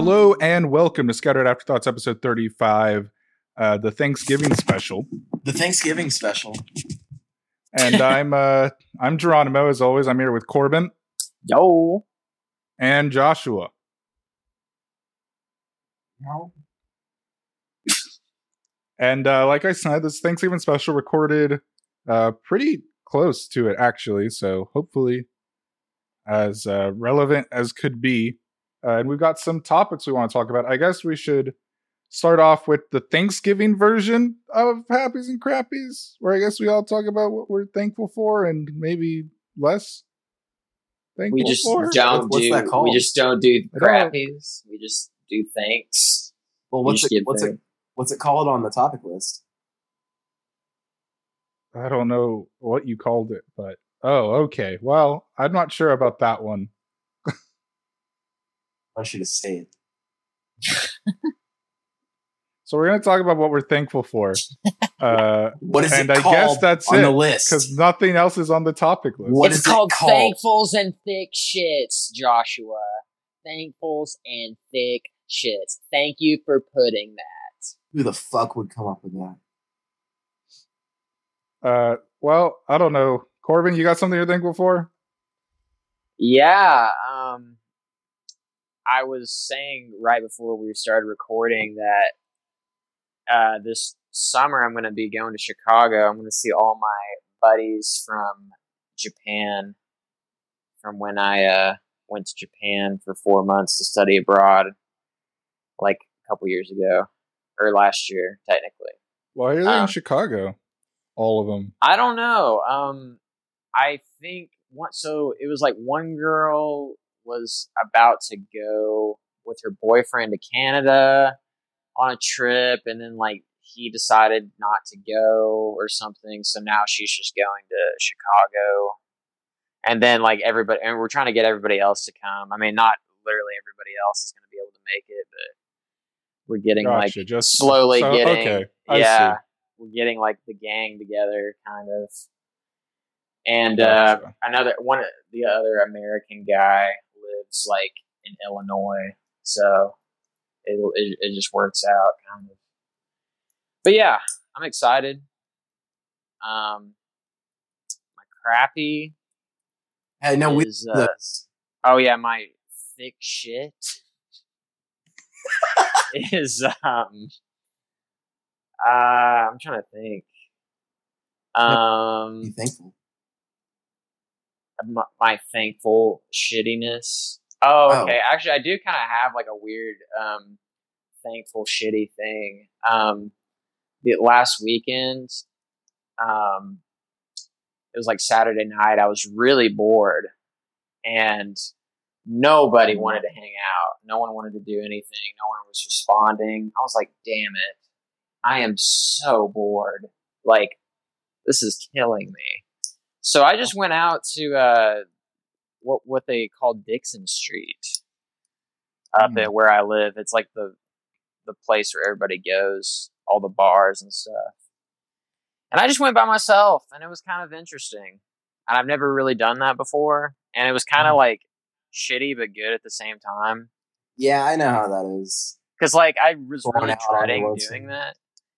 Hello and welcome to Scattered Afterthoughts, episode 35, uh, the Thanksgiving special. The Thanksgiving special. And I'm uh, I'm Geronimo, as always. I'm here with Corbin Yo. and Joshua. No. And uh, like I said, this Thanksgiving special recorded uh, pretty close to it, actually. So hopefully, as uh, relevant as could be. Uh, and we've got some topics we want to talk about. I guess we should start off with the Thanksgiving version of Happies and Crappies, where I guess we all talk about what we're thankful for and maybe less thankful We just for. don't What's do. that called? We just don't do crappies. We just do thanks. Well, what's it, give what's it what's it called on the topic list? I don't know what you called it, but oh, okay. Well, I'm not sure about that one. I want you to say it. So we're going to talk about what we're thankful for, uh, What is And it I called guess that's on it, the list? because nothing else is on the topic list. What it's is it called called? thankfuls and thick shits, Joshua. Thankfuls and thick shits. Thank you for putting that. Who the fuck would come up with that? Uh, well, I don't know. Corbin, you got something you're thankful for? Yeah. Um, I was saying right before we started recording that uh, this summer I'm going to be going to Chicago. I'm going to see all my buddies from Japan from when I uh, went to Japan for four months to study abroad, like a couple years ago or last year, technically. Why are they in Um, Chicago? All of them. I don't know. Um, I think one. So it was like one girl was about to go with her boyfriend to Canada on a trip, and then like he decided not to go or something. So now she's just going to Chicago, and then like everybody, and we're trying to get everybody else to come. I mean, not literally everybody else is going to be able to make it, but we're getting like Just slowly so- getting Okay, yeah see. we're getting like the gang together kind of and uh another one of the other american guy lives like in illinois. So it it, it just works out kind of. But yeah i'm excited. Um my crappy Hey, no, we uh, oh yeah my thick shit is um uh i'm trying to think um Be thankful. My, my thankful shittiness. Oh. Oh. okay actually i do kind of have like a weird um thankful shitty thing. Um the last weekend um it was like saturday night i was really bored and nobody wanted to hang out. No one wanted to do anything. No one was responding. I was like damn it. I am so bored. Like this is killing me so i just went out to uh what what they call dixon street up Mm. at where i live it's like the the place where everybody goes all the bars and stuff and i just went by myself and it was kind of interesting and i've never really done that before and it was kind of Mm. like shitty but good at the same time Yeah, I know how that is. because like I was Going really out on the dreading doing that.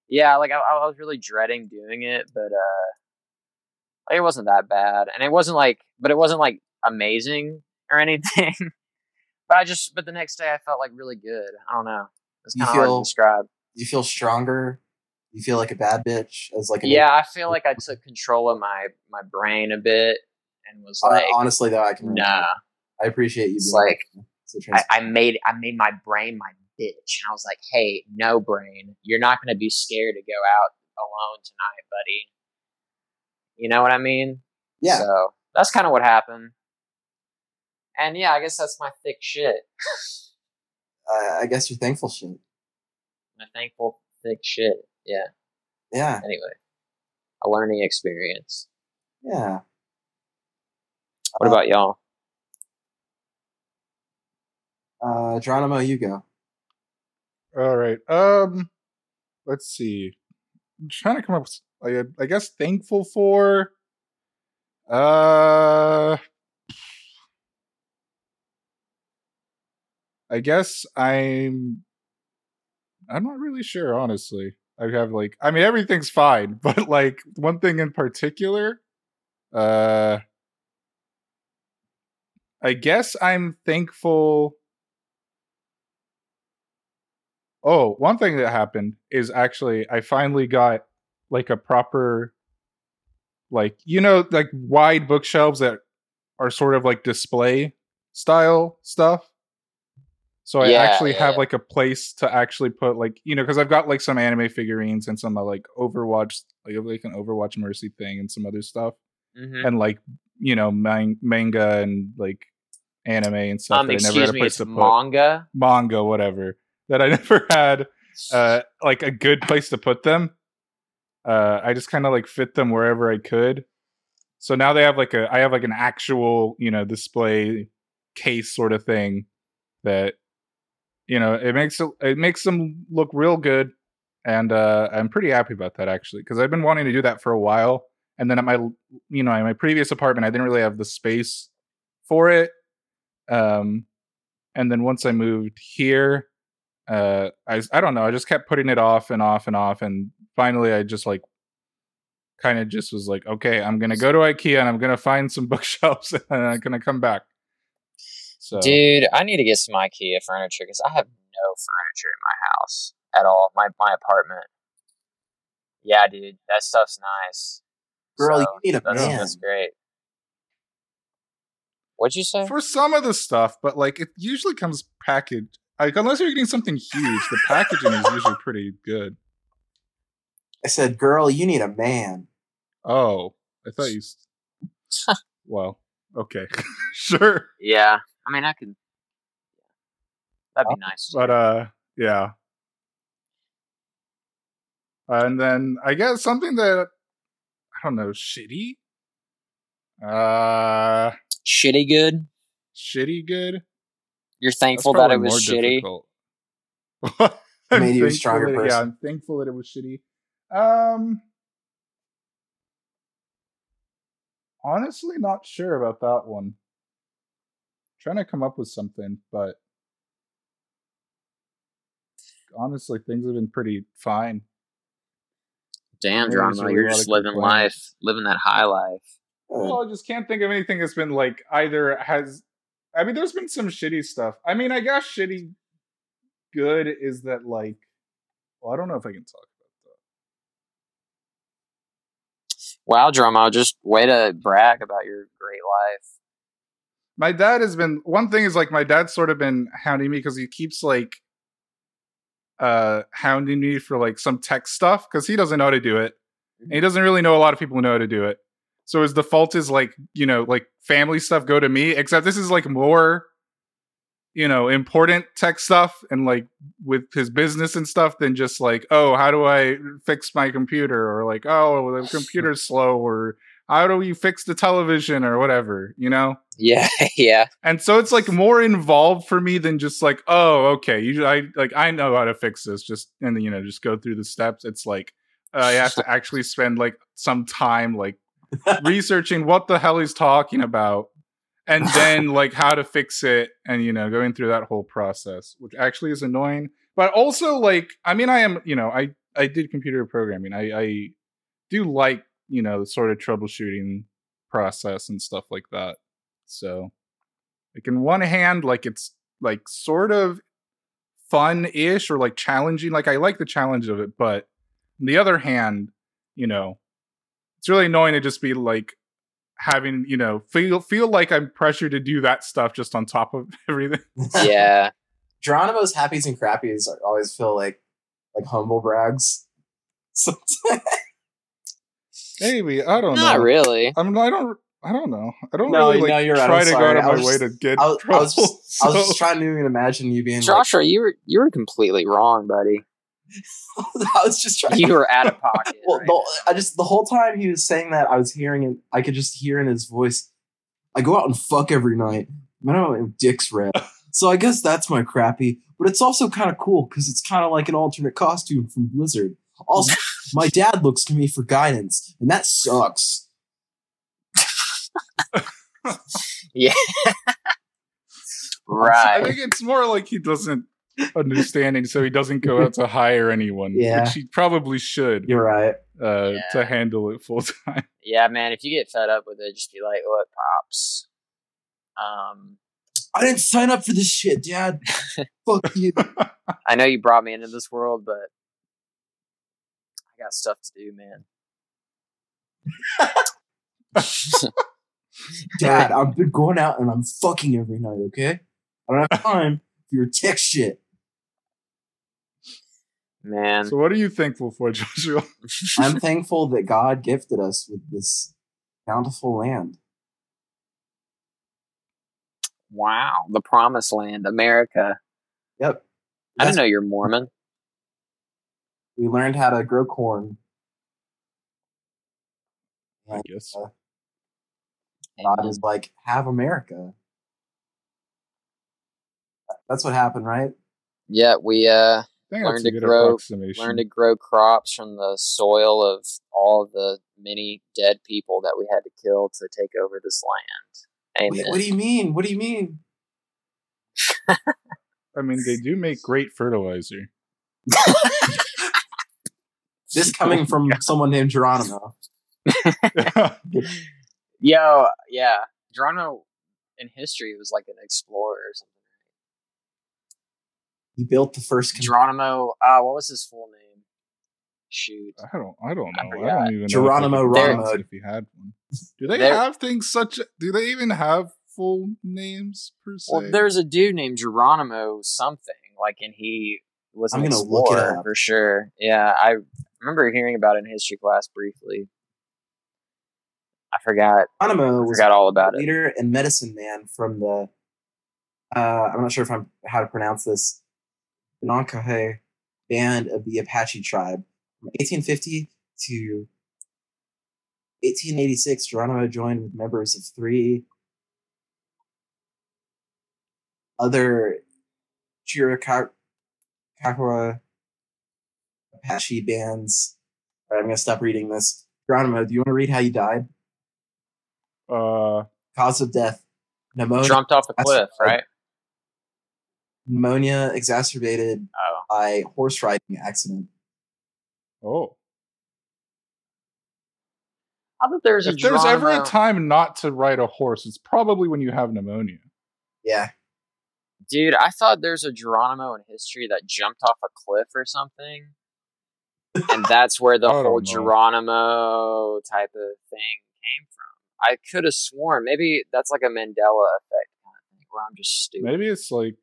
Yeah, like I, I was really dreading doing it, but uh, like, it wasn't that bad, and it wasn't like, but it wasn't like amazing or anything. but I just, but the next day I felt like really good. I don't know. It's kind of hard to describe. You feel stronger. You feel like a bad bitch as like Yeah, I feel like I took control of my my brain a bit and was Uh, like, honestly though, I can. nah. I appreciate you. Being like I, I made I made my brain my bitch, and I was like, "Hey, no brain, you're not going to be scared to go out alone tonight, buddy." You know what I mean? yeah. So that's kind of what happened. And yeah, I guess that's my thick shit. I, I guess you're thankful shit. My thankful thick shit. Yeah. Yeah. Anyway, a learning experience. Yeah. What Uh, about y'all? Uh, Geronimo, you go. All right. Um, let's see. I'm trying to come up. With, I, I guess thankful for. Uh, I guess I'm. I'm not really sure, honestly. I have like, I mean, everything's fine, but like one thing in particular, uh, I guess I'm thankful. Oh, one thing that happened is actually I finally got like a proper, like you know, like wide bookshelves that are sort of like display style stuff. So I Yeah, actually yeah, have yeah. like a place to actually put like you know because I've got like some anime figurines and some uh, like Overwatch like like an Overwatch Mercy thing and some other stuff Mhm. and like you know man- manga and like anime and stuff. Um, that I never had a place to put manga. manga, whatever. That I never had uh like a good place to put them. Uh I just kind of like fit them wherever I could. So now they have like a I have like an actual, you know, display case sort of thing that you know, it makes it, it makes them look real good and uh I'm pretty happy about that actually cuz I've been wanting to do that for a while and then at my you know, in my previous apartment I didn't really have the space for it. Um and then once I moved here uh I I don't know, I just kept putting it off and off and off and finally I just like kind of just was like, okay, I'm going to go to IKEA and I'm going to find some bookshelves and I'm going to come back. So Dude, I need to get some IKEA furniture because I have no furniture in my house at all. My my apartment. Yeah, dude, that stuff's nice. Girl, So, you need a that's, man. that's great. What'd you say? for some of the stuff, but like it usually comes packaged. Like unless you're getting something huge, the packaging is usually pretty good. I said, girl, you need a man. Oh, I thought you. s- well, okay, sure, Yeah, I mean, I could. That'd be nice. but uh, yeah. And then I guess something that I don't know, shitty. Uh, Shitty good. shitty good. You're thankful that it was more shitty. Made you a stronger that- Yeah. I'm thankful that it was shitty. Um, honestly, not sure about that one. trying to come up with something, but honestly, things have been pretty fine. Damn, Maybe drama. there's really You're just living life, living that high life. Well, I just can't think of anything that's been like either has. I mean, there's been some shitty stuff. I mean, I guess shitty good is that like. Well, I don't know if I can talk about that. Wow, drama. Just way to brag about your great life. my dad has been one thing is like my dad's sort of been hounding me because he keeps like uh hounding me for like some tech stuff because he doesn't know how to do it and he doesn't really know a lot of people who know how to do it so his default is like you know like family stuff go to me except this is like more you know important tech stuff and like with his business and stuff than just like oh how do i fix my computer or like oh the computer's slow or how do we fix the television or whatever you know Yeah, yeah. and so it's like more involved for me than just like, oh, okay, you I like I know how to fix this. Just and you know just go through the steps. It's like uh, I have to actually spend like some time like researching what the hell he's talking about, and then like how to fix it, and you know going through that whole process, which actually is annoying. But also like I mean I am you know I I did computer programming. I I do like you know the sort of troubleshooting process and stuff like that. So, like in one hand, like it's like sort of fun-ish or like challenging. Like I like the challenge of it, but on the other hand, you know, it's really annoying to just be like having you know feel feel like I'm pressured to do that stuff just on top of everything. Yeah. Geronimo's happies and crappies are- always feel like like humble brags. Sometimes. Maybe I don't Not know. Not really. I mean, I don't. I don't know. I don't No, really like no, you're try I'm trying to sorry. go out of was my way to get I was, I trouble. was just, I was just trying to even imagine you being like, Joshua, you were you were completely wrong, buddy. I was just trying. You were out of pocket. well, right the, I just the whole time he was saying that, I was hearing it. I could just hear in his voice. I go out and fuck every night. I know my dick's red, so I guess that's my crappy. But it's also kind of cool because it's kind of like an alternate costume from Blizzard. Also, my dad looks to me for guidance, and that sucks. Yeah. right. I think it's more like he doesn't understanding, so he doesn't go out to hire anyone. Yeah. which he probably should You're right. uh, Yeah. to handle it full time. Yeah, man. If you get fed up with it, just be like, "What pops?" Um, I didn't sign up for this shit, Dad. Fuck you. I know you brought me into this world, but I got stuff to do, man. Dad, I've been going out and I'm fucking every night, okay? I don't have time for your tech shit. man. so, what are you thankful for, Joshua? I'm thankful that God gifted us with this bountiful land. wow, the promised land, America. Yep. I That's- didn't know you're Mormon. We learned how to grow corn. I guess. Uh, God is like, have America. That's what happened, right? Yeah, we uh I think learn to grow- learned to grow crops from the soil of all of the many dead people that we had to kill to take over this land. Wait, what do you mean? What do you mean? I mean, they do make great fertilizer. This coming from someone named Geronimo. Yo, yeah, Geronimo in history was like an explorer or something. He built the first. con- Geronimo, uh, what was his full name? Shoot, I don't. I don't know. I, forgot. don't even Geronimo know if, I could Ronimo. pronounce it if he had one. Do they There- have things such? Do they even have full names per se? well, there's a dude named Geronimo something like, and he was I'm gonna look it up. for sure. Yeah, I remember hearing about it in history class briefly. I forgot. Geronimo I was forgot all about it. leader and medicine man from the. Uh, I'm not sure if I'm how to pronounce this. Noncahe band of the Apache tribe from 1850 to 1886. Geronimo joined with members of three other Chiricahua Apache bands. All right, I'm gonna stop reading this. Geronimo, do you want to read how you died? Uh, Cause of death: pneumonia. Jumped off the cliff, right. Right? pneumonia exacerbated Oh, by horse riding accident. oh, I thought there was a if there's ever a time not to ride a horse, it's probably when you have pneumonia. Yeah, Dude, I thought there's a Geronimo in history that jumped off a cliff or something. And that's where the whole know. Geronimo type of thing came from. I could have sworn maybe that's like a Mandela effect kind of thing where I'm just stupid. Maybe it's like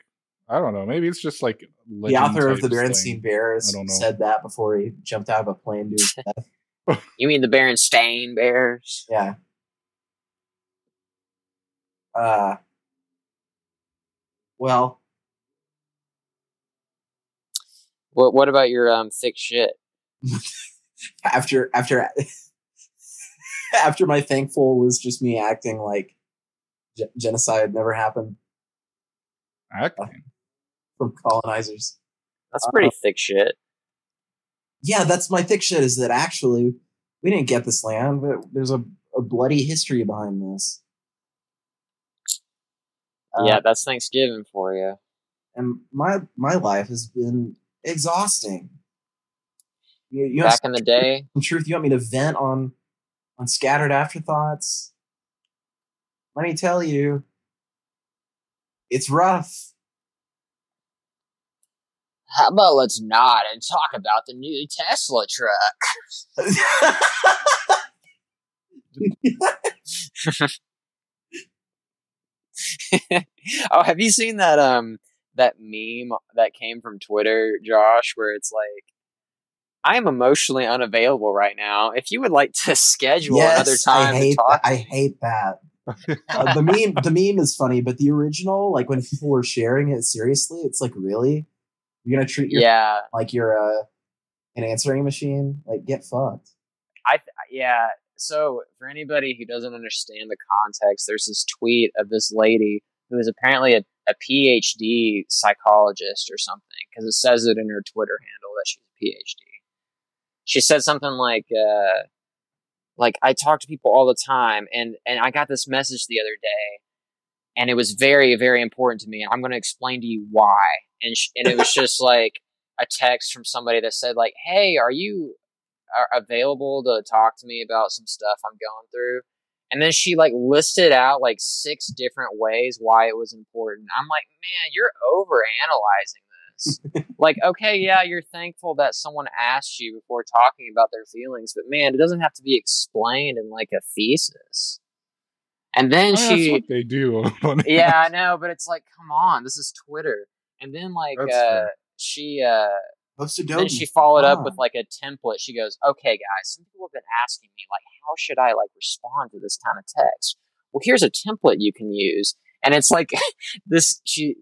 I don't know. Maybe it's just like the author of the legend type Berenstain. Bears I don't know. said that before he jumped out of a plane to his death. You mean the Berenstain Bears? Yeah. Uh. Well, What What about your um thick shit? after after after my thankful was just me acting like ge- genocide never happened Acting. From colonizers. That's Uh, pretty thick shit. yeah, that's my thick shit. Is that actually we didn't get this land, but there's a, a bloody history behind this. Uh, yeah, that's Thanksgiving for you. and my my life has been exhausting. You, you Back in the day, some truth. You want me to vent on on scattered afterthoughts? Let me tell you, it's rough. How about let's not and talk about the new Tesla truck? oh, have you seen that um that meme that came from Twitter, Josh, where it's like I am emotionally unavailable right now. If you would like to schedule another time I hate to talk, that. I hate that. Uh, the meme, the meme is funny, but the original, like when people were sharing it seriously, it's like really, you're gonna treat your yeah, like you're a an answering machine. Like get fucked. I yeah. So for anybody who doesn't understand the context, there's this tweet of this lady who is apparently a, a PhD psychologist or something because it says it in her Twitter handle that she's a PhD. She said something like, uh, "Like I talk to people all the time, and and I got this message the other day, and it was very very important to me. And I'm going to explain to you why. And sh- and it was just like a text from somebody that said like, "Hey, are you are available to talk to me about some stuff I'm going through?" And then she like listed out like six different ways why it was important. I'm like, man, you're over analyzing this. like, okay, yeah, you're thankful that someone asked you before talking about their feelings, but man, it doesn't have to be explained in like a thesis. And then Oh, she, that's what they do. on- yeah, I know, but it's like, come on, this is Twitter. And then like, That's uh, fair. she, uh, Post then she followed up with like a template. She goes, "Okay, guys, some people have been asking me like, how should I like respond to this kind of text? Well, here's a template you can use." And it's like this. She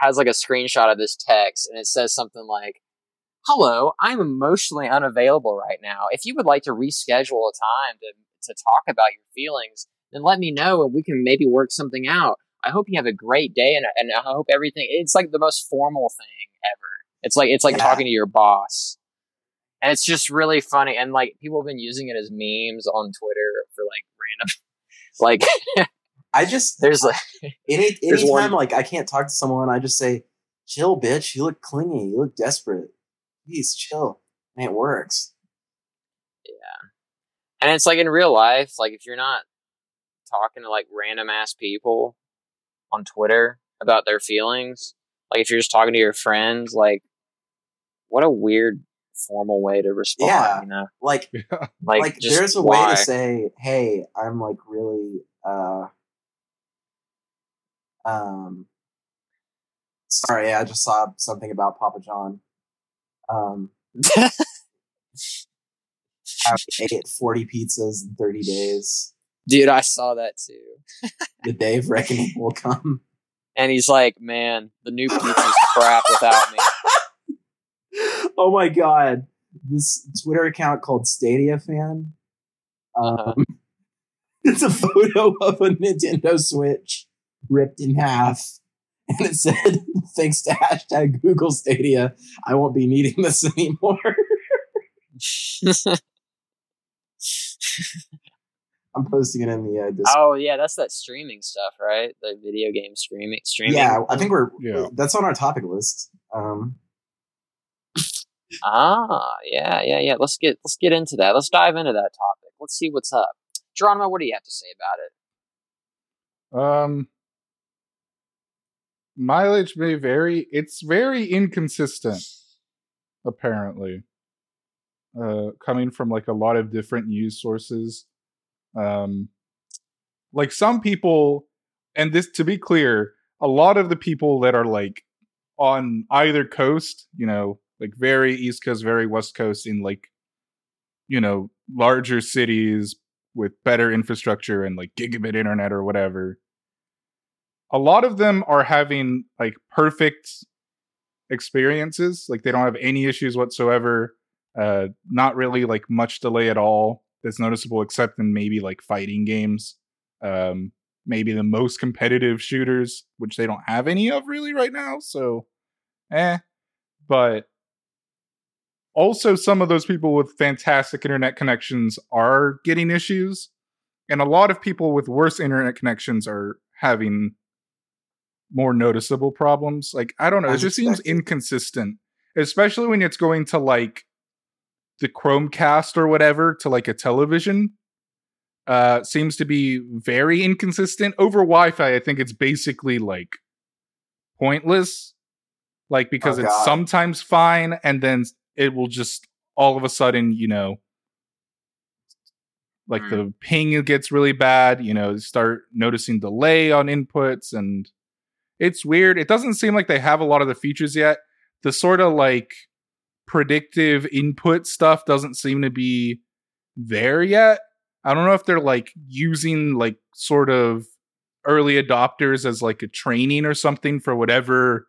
has like a screenshot of this text, and it says something like, "Hello, I'm emotionally unavailable right now. If you would like to reschedule a time to to talk about your feelings, then let me know, and we can maybe work something out." I hope you have a great day, and, and I hope everything. It's like the most formal thing ever. It's like it's like Yeah. talking to your boss, and it's just really funny. And like people have been using it as memes on Twitter for like random, like I just there's like any anytime one- like I can't talk to someone, I just say, "Chill, bitch. You look clingy. You look desperate. Please chill." And it works. Yeah, and it's like in real life, like if you're not talking to like random ass people on Twitter about their feelings, like if you're just talking to your friends, like what a weird formal way to respond, Yeah. you know? Like, Yeah. Like, like, just there's a why? way to say, "Hey, I'm like really." uh Um. Sorry, I just saw something about Papa John. Um, I ate 40 pizzas in 30 days. Dude, I saw that too. The day of reckoning will come. And he's like, "Man, the new pizza's crap without me." oh my god. This Twitter account called Stadia Fan. Um, Uh-huh. It's a photo of a Nintendo Switch ripped in half. And it said, thanks to hashtag Google Stadia, I won't be needing this anymore. I'm posting it in the uh, Discord. oh yeah, that's that streaming stuff, right? The video game streaming. Streaming. yeah, I think we're Yeah. that's on our topic list. Um, Ah, yeah, yeah, yeah. Let's get let's get into that. Let's dive into that topic. Let's see what's up. Geronimo, what do you have to say about it? Um, mileage may vary. It's very inconsistent, apparently. Uh, coming from like a lot of different news sources. Um, like some people, and this to be clear, a lot of the people that are like on either coast, you know, like very East Coast, very West Coast, in like, you know, larger cities with better infrastructure and like gigabit internet or whatever a lot of them are having like perfect experiences like they don't have any issues whatsoever uh not really like much delay at all that's noticeable except in maybe like fighting games. Um maybe the most competitive shooters which they don't have any of really right now so eh. But also some of those people with fantastic internet connections are getting issues and a lot of people with worse internet connections are having more noticeable problems. Like i don't know it just seems inconsistent especially when it's going to like the chromecast or whatever to like a television uh seems to be very inconsistent. Over wi-fi i think it's basically like pointless like because Oh, it's sometimes fine and then it will just all of a sudden you know like Mm. the ping gets really bad you know start noticing delay on inputs and it's weird. It doesn't seem like they have a lot of the features yet. The sort of like predictive input stuff doesn't seem to be there yet. I don't know if they're like using like sort of early adopters as like a training or something for whatever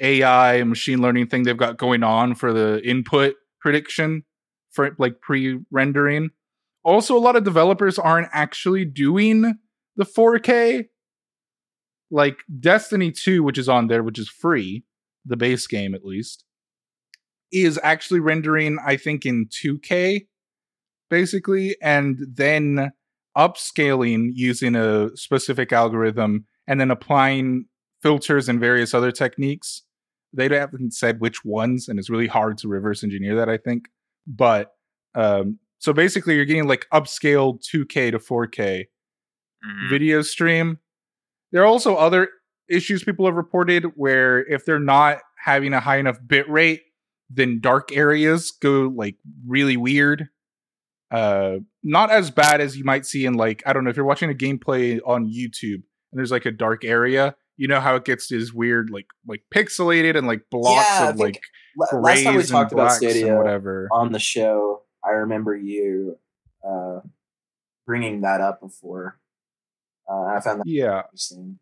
ai and machine learning thing they've got going on for the input prediction for like pre-rendering. Also a lot of developers aren't actually doing the 4k like destiny 2 which is on there which is free the base game at least is actually rendering i think in 2k basically and then upscaling using a specific algorithm and then applying filters and various other techniques. They haven't said which ones, and it's really hard to reverse engineer that. I think, but um, so basically, you're getting like upscaled 2K to 4K Mhm. video stream. There are also other issues people have reported where if they're not having a high enough bit rate, then dark areas go like really weird. Uh not as bad as you might see in like I don't know if you're watching a gameplay on YouTube and there's like a dark area, you know how it gets this weird like like pixelated and like blocks Yeah, of like La- Last time we talked about Stadia whatever. on the show, I remember you uh, bringing that up before. Uh, I found that Yeah. interesting.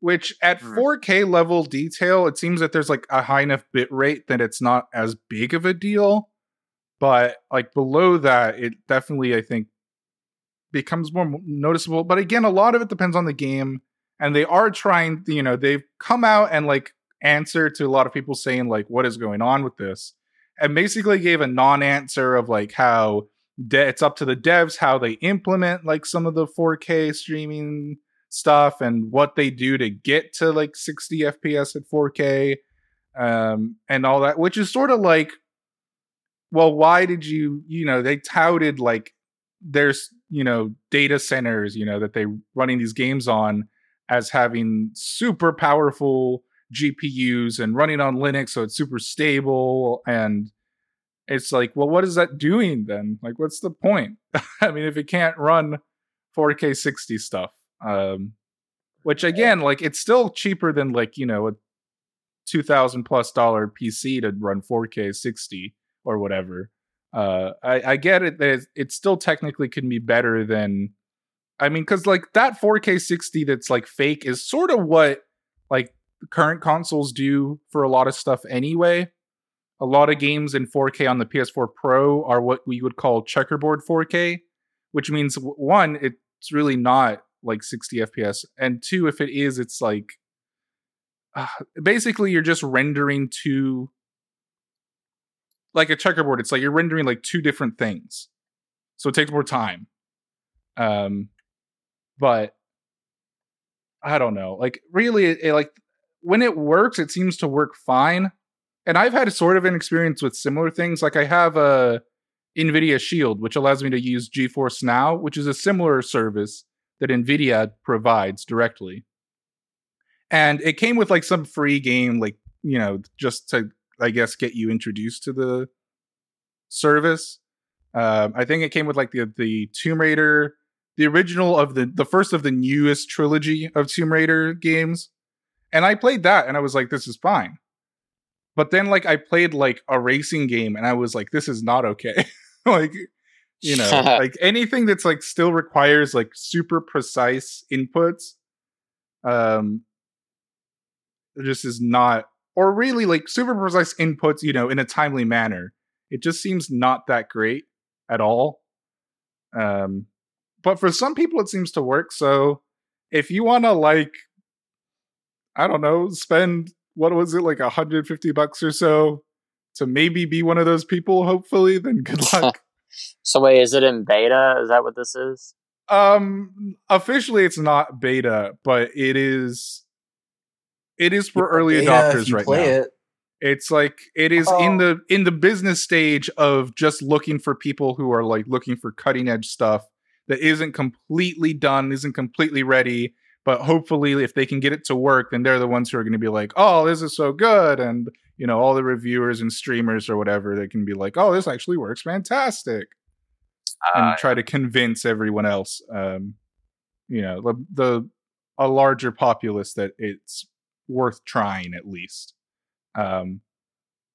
Which at Hmm. 4K level detail, it seems that there's like a high enough bit rate that it's not as big of a deal. But like below that, it definitely, I think, becomes more noticeable. But again, a lot of it depends on the game. And they are trying, you know, they've come out and like answer to a lot of people saying, like, what is going on with this? And basically gave a non answer of like how de- it's up to the devs how they implement like some of the 4K streaming stuff and what they do to get to like 60 FPS at 4K um, and all that, which is sort of like, well, why did you, you know, they touted like there's, you know, data centers, you know, that they running these games on as having super powerful GPUs and running on Linux, so it's super stable. And it's like, well, what is that doing then? Like, what's the point? I mean, if it can't run 4K 60 stuff, um, which again, like, it's still cheaper than like you know a two thousand plus dollar PC to run 4K 60 or whatever. Uh, I, I get it that it still technically can be better than. I mean, because like that 4K 60 that's like fake is sort of what like current consoles do for a lot of stuff anyway. A lot of games in 4K on the PS4 Pro are what we would call checkerboard 4K, which means one, it's really not like 60 FPS, and two, if it is, it's like uh, basically you're just rendering two like a checkerboard. It's like you're rendering like two different things, so it takes more time. Um, but I don't know. Like really, it, it, like when it works, it seems to work fine. And I've had sort of an experience with similar things. Like I have a NVIDIA Shield, which allows me to use GeForce Now, which is a similar service that NVIDIA provides directly. And it came with like some free game, like, you know, just to, I guess, get you introduced to the service. Um, I think it came with like the the Tomb Raider, the original of the the first of the newest trilogy of Tomb Raider games, and I played that and I was like, this is fine. But then like I played like a racing game and I was like, this is not okay. like you know, like anything that's like still requires like super precise inputs, um, just is not, or really like super precise inputs, you know, in a timely manner. It just seems not that great at all. Um, but for some people, it seems to work. So if you want to like, I don't know, spend what was it like 150 bucks or so to maybe be one of those people, hopefully, then good luck. So wait, is it in beta? Is that what this is? Um, officially, it's not beta, but it is. It is for early Yeah, if adopters you right play now. It. It's like it is in Oh. the in the business stage of just looking for people who are like looking for cutting edge stuff that isn't completely done, isn't completely ready, but hopefully if they can get it to work, then they're the ones who are going to be like, "Oh, this is so good." And you know, all the reviewers and streamers or whatever, they can be like, "Oh, this actually works fantastic." and Uh, try to convince everyone else um you know the, the a larger populace that it's worth trying at least. Um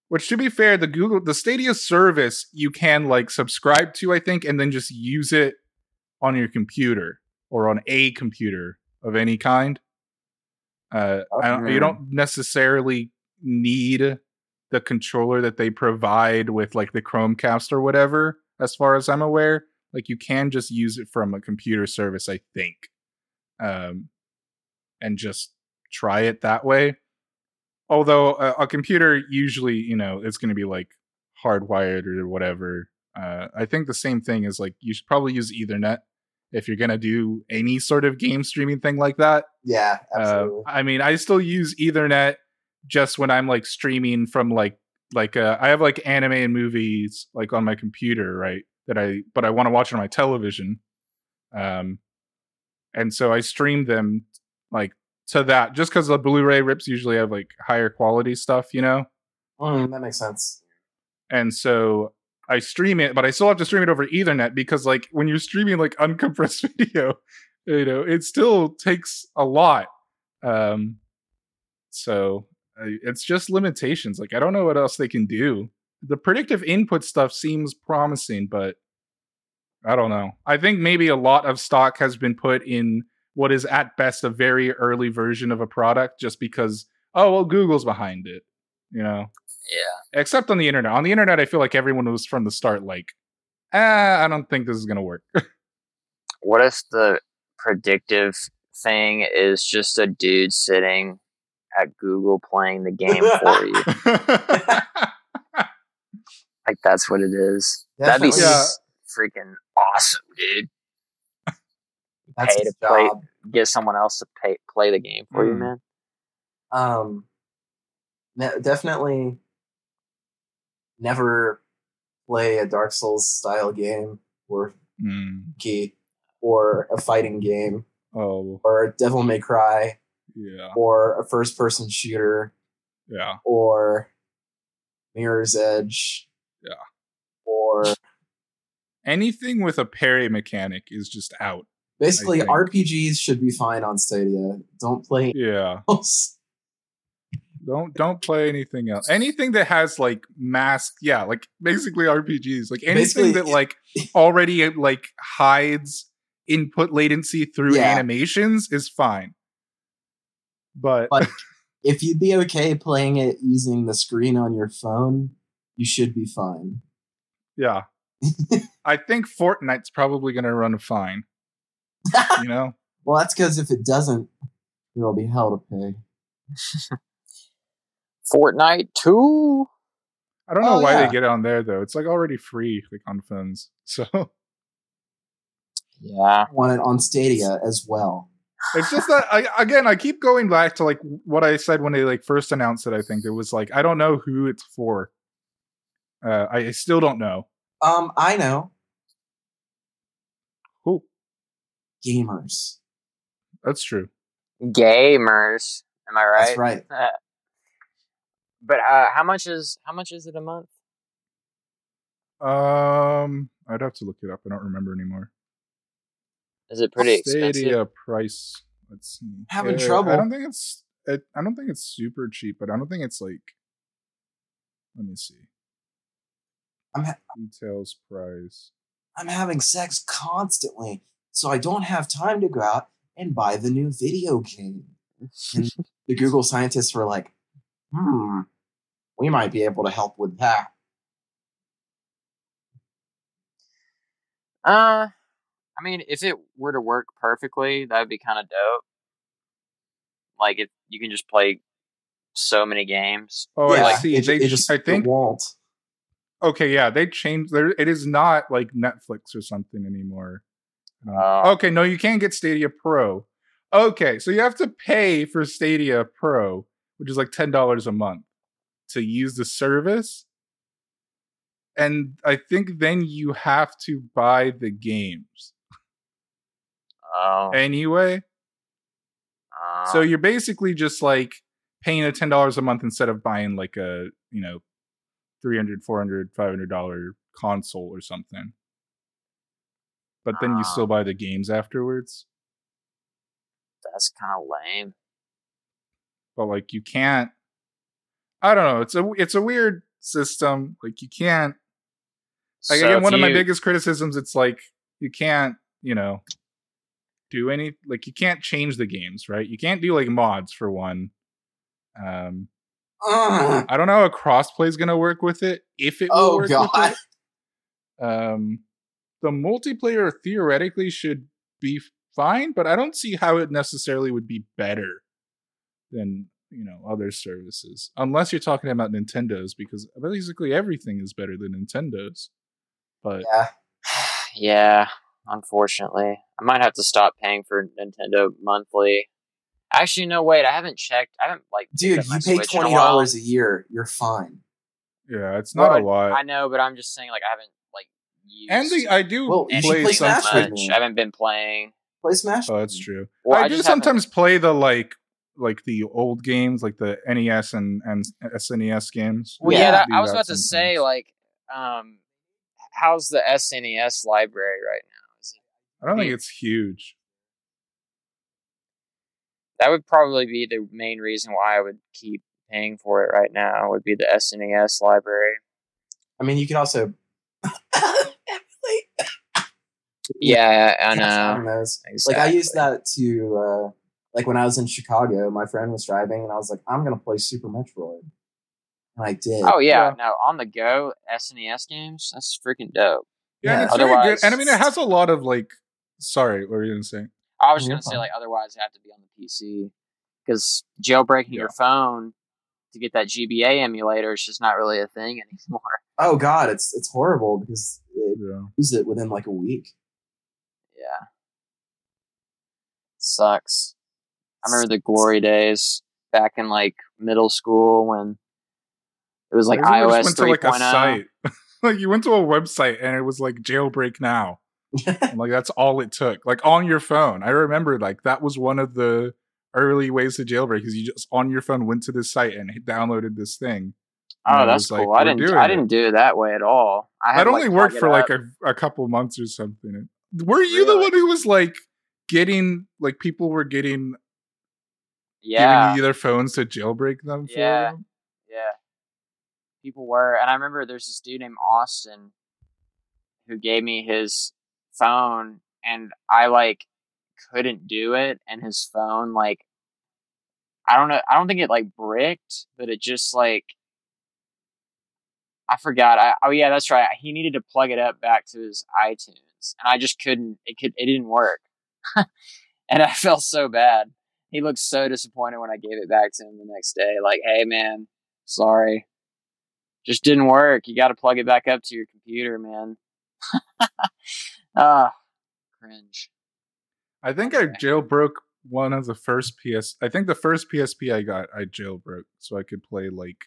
which to be fair the google the stadia service you can like subscribe to i think and then just use it on your computer or on a computer of any kind. Uh don't, you don't necessarily need the controller that they provide with like the chromecast or whatever as far as i'm aware like you can just use it from a computer service i think um and just try it that way although a, a computer usually you know it's going to be like hardwired or whatever uh i think the same thing is like you should probably use ethernet if you're gonna do any sort of game streaming thing like that. Yeah, Uh, absolutely. I mean, I still use Ethernet just when I'm like streaming from like like uh, I have like anime and movies like on my computer, right? That I but I want to watch on my television, um, and so I stream them like to that just because the Blu-ray rips usually have like higher quality stuff, you know, Mm, that makes sense. and so I stream it, but I still have to stream it over Ethernet because like when you're streaming like uncompressed video, you know, it still takes a lot. Um, so it's just limitations. Like I don't know what else they can do. The predictive input stuff seems promising, but I don't know. I think maybe a lot of stock has been put in what is at best a very early version of a product just because oh well Google's behind it, you know Yeah. except on the internet. On the internet, I feel like everyone was from the start like, ah, I don't think this is gonna work. What if the predictive thing is just a dude sitting at Google playing the game for you? Like that's what it is. That'd be Definitely. s- freaking awesome, dude. That's pay his to play- Get someone else to pay play the game for you, Mm. man. Um, ne- definitely never play a Dark Souls style game or Mm, key or a fighting game oh, or a Devil May Cry yeah, or a first person shooter yeah. or Mirror's Edge. Yeah. Or Anything with a parry mechanic is just out. basically. RPGs should be fine on Stadia. Don't play Yeah. else. Don't don't play anything else. Anything that has like mask, yeah, like basically RPGs. Like anything Basically, that like already like hides input latency through Yeah. animations is fine. But But- If you'd be okay playing it using the screen on your phone, you should be fine. yeah. I think Fortnite's probably gonna run fine. You know? well, that's because if it doesn't, there'll be hell to pay. Fortnite two. I don't know Oh, why yeah. they get it on there though. It's like already free, like on phones. So Yeah. I want it on Stadia as well. It's just that I again I keep going back to like what I said when they like first announced it. I think it was like I don't know who it's for. Uh, I still don't know. Um, I know Who? gamers. That's true. Gamers. Am I right? That's right. But uh, how much is how much is it a month? Um, I'd have to look it up. I don't remember anymore. Is it pretty expensive? Stadia price. Let's see. Having Uh, trouble. I don't think it's. It, I don't think it's super cheap, but I don't think it's like. Let me see. I'm ha- Details price. I'm having sex constantly, so I don't have time to go out and buy the new video game. And the Google scientists were like, hmm, we might be able to help with that. Uh, I mean, if it were to work perfectly, that would be kind of dope. Like, if you can just play so many games. Oh, yeah, I see. It, they, it just I think. won't. Okay, yeah, they changed. There, it is not like Netflix or something anymore. Uh, Oh. okay, no, you can't get Stadia Pro. Okay, so you have to pay for Stadia Pro, which is like ten dollars a month, to use the service. And I think then you have to buy the games Oh, anyway. So you're basically just like paying a ten dollars a month instead of buying like a you know 300 400 500 dollar console or something. But then you Ah. still buy the games afterwards. that's kind of lame. But like you can't. I don't know. It's a it's a weird system. Like you can't. Like So again, one of my biggest criticisms. It's like you can't. You know. Do any like you can't change the games, right? You can't do like mods for one. Um, Ugh. I don't know how crossplay is going to work with it. If it will oh work god. with it. Um, the multiplayer theoretically should be fine, but I don't see how it necessarily would be better than you know other services, unless you're talking about Nintendo's, because basically everything is better than Nintendo's. But Yeah. yeah, unfortunately. I might have to stop paying for Nintendo monthly. Actually, no, wait. I haven't checked. I haven't like. Dude, you pay Switch in a twenty while. dollars a year. You're fine. Yeah, it's not Well, a lot. I know, but I'm just saying, like, I haven't like used and the I do Well, play play some Smash Switch. with much. me. I haven't been playing. Play Smash. Oh, that's true. Well, I, I do just haven't- sometimes play the like like the old games, like the NES and and SNES games. Well, Yeah, yeah, that, I was that about to say, like, um, how's the SNES library right now? Is it, I don't think it's huge. that would probably be the main reason why I would keep paying for it right now. Would be the SNES library. I mean, you can also. Yeah, I know. Exactly. Like I used that to uh like when I was in Chicago, my friend was driving and I was like, I'm gonna play Super Metroid. And I did. Oh yeah, Yeah. no, on the go SNES games. That's freaking dope. Yeah, and Yeah. it's very good. Otherwise- And I mean, it has a lot of like. Sorry, what were you gonna say? I was just gonna say like otherwise it have to be on the PC because jailbreaking your phone to get that GBA emulator is just not really a thing anymore. Oh god, it's it's horrible because they Yeah. lose it within like a week. Yeah, sucks. I remember the glory days back in like middle school when it was like I iOS just went to like a oh. site. like you went to a website and it was like jailbreak now. Like that's all it took. Like on your phone. I remember like that was one of the early ways to jailbreak because you just on your phone went to this site and downloaded this thing. Oh, that's was like, cool. I didn't. I it. didn't do it that way at all. I had That only like, worked for like a, a couple months or something. Were you the one who was like getting like people were getting yeah. giving you their phones to jailbreak them for Yeah. them? Yeah. People were. And I remember there's this dude named Austin who gave me his phone and I like couldn't do it and his phone like I don't know I don't think it like bricked, but it just like I forgot. I, oh yeah, that's right. He needed to plug it up back to his iTunes and I just couldn't it could it didn't work. and I felt so bad. He looked so disappointed when I gave it back to him the next day. Like, hey man, sorry. Just didn't work. You gotta plug it back up to your computer, man. Ah, cringe. I think I jailbroke one of the first PS. I think the first PSP I got, I jailbroke so I could play like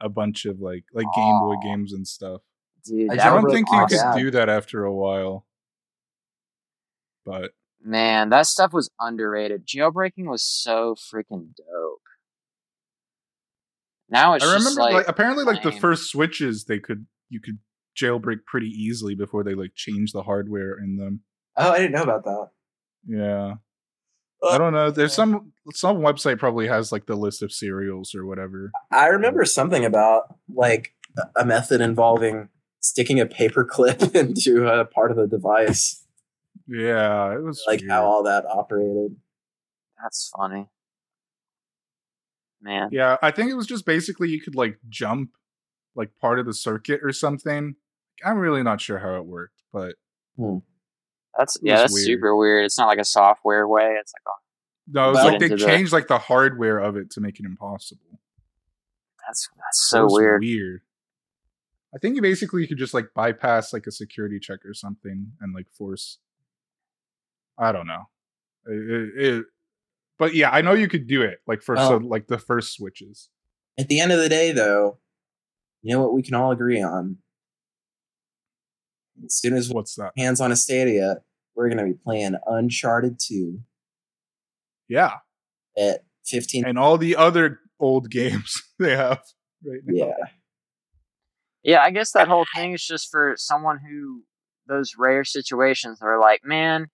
a bunch of like like Game Boy games and stuff. Dude, I don't think you my could do that after a while. But man, that stuff was underrated. Jailbreaking was so freaking dope. Now it's I just remember like, like, apparently like the first Switches they could you could jailbreak pretty easily before they like change the hardware in them. Oh, I didn't know about that. Yeah. I don't know. There's some some website probably has like the list of serials or whatever. I remember something about like a method involving sticking a paper clip into a part of the device, Yeah, it was like weird. how all that operated. That's funny. Man. Yeah, I think it was just basically you could like jump like part of the circuit or something. I'm really not sure how it worked, but hmm. That's yeah, that's weird. super weird. It's not like a software way. It's like oh, no, it's Well- like they Into the- changed like the hardware of it to make it impossible. that's that's so was weird. Weird. I think you basically could just like bypass like a security check or something and like force. I don't know. It, it- it- but yeah, I know you could do it like for so Oh. like the first switches. At the end of the day, though, you know what we can all agree on? As soon as What's that? hands on a Stadia, we're going to be playing Uncharted 2 Yeah, at 15. and all the other old games they have right now. Yeah. Yeah, I guess that whole thing is just for someone who those rare situations are like, man,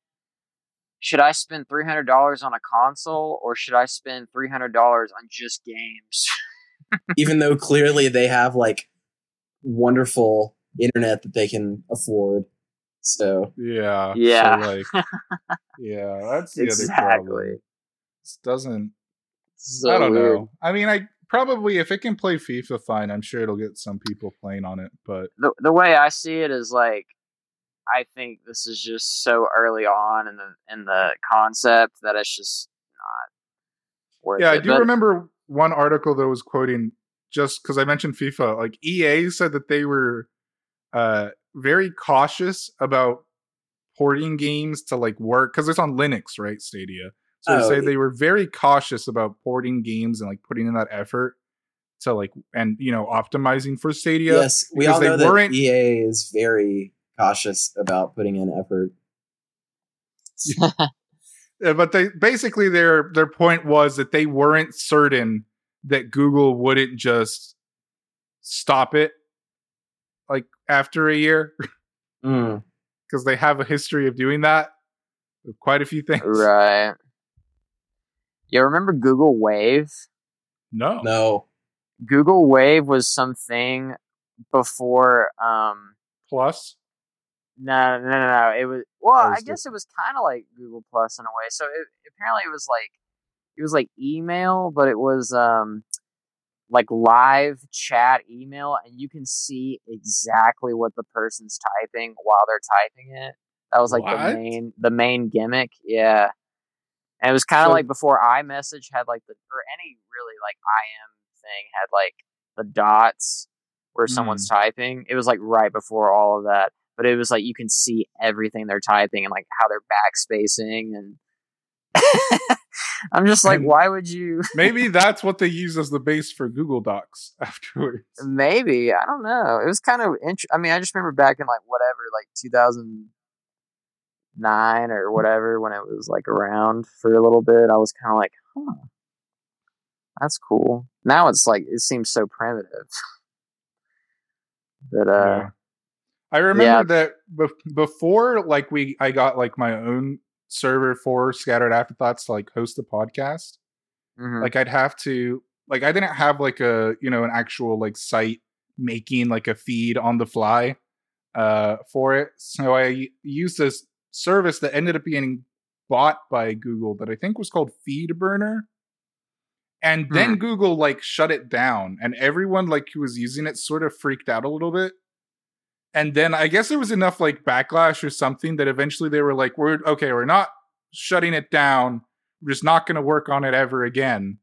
should I spend three hundred dollars on a console or should I spend three hundred dollars on just games? Even though clearly they have like wonderful internet that they can afford. So, Yeah. Yeah. So like, yeah, that's the other exactly. problem. This doesn't. So I don't weird. know. I mean, I probably if it can play FIFA fine, I'm sure it'll get some people playing on it. But The the way I see it is like, I think this is just so early on in the in the concept that it's just not worth yeah, I do But- remember one article that was quoting just because I mentioned FIFA. Like EA said that they were uh, very cautious about porting games to like work because it's on Linux, right? Stadia. So Oh, they say yeah. they were very cautious about porting games and like putting in that effort to like and you know optimizing for Stadia. yes, we all they know that weren't- EA is very cautious about putting in effort. But they basically their their point was that they weren't certain that Google wouldn't just stop it after a year Mm. because they have a history of doing that with quite a few things. right. Yeah, remember Google Wave? No. No. Google Wave was something before um Plus. no no no no it was well That I was guess it was kind of like Google Plus in a way. So it, apparently it was like it was like email, but it was um like live chat email and you can see exactly what the person's typing while they're typing it. That was like What? the main the main gimmick. Yeah. And it was kind of So- like before iMessage had like the or any really like IM thing had like the dots where someone's Hmm. typing. It was like right before all of that. But it was like you can see everything they're typing and like how they're backspacing and I'm just like, And- why would you Maybe that's what they use as the base for Google Docs afterwards. Maybe I don't know. It was kind of int- I mean, I just remember back in like whatever, like 2009 or whatever, when it was like around for a little bit. I was kind of like, huh, that's cool. Now it's like it seems so primitive. but uh, Yeah. I remember that bef- before, like we, I got like my own server for Scattered Afterthoughts to like host the podcast. mhm. Like I'd have to, like I didn't have like a, you know, an actual like site making like a feed on the fly uh for it. So I used this service that ended up being bought by Google that I think was called FeedBurner. And then Google like shut it down and everyone like who was using it sort of freaked out a little bit. And then I guess there was enough like backlash or something that eventually they were like, we're okay, we're not shutting it down. We're just not going to work on it ever again.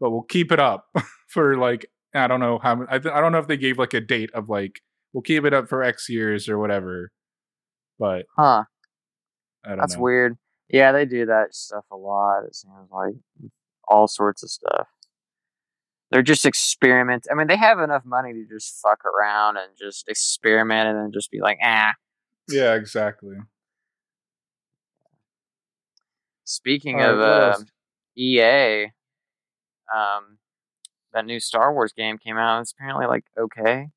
But we'll keep it up for like, I don't know how, I, th- I don't know if they gave like a date of like, we'll keep it up for X years or whatever. But huh? I don't That's know. weird. Yeah, they do that stuff a lot. It seems like all sorts of stuff. They're just experiment. I mean, they have enough money to just fuck around and just experiment and then just be like, ah. Yeah, exactly. Speaking All right, of uh. EA, um, that new Star Wars game came out. It's apparently like okay.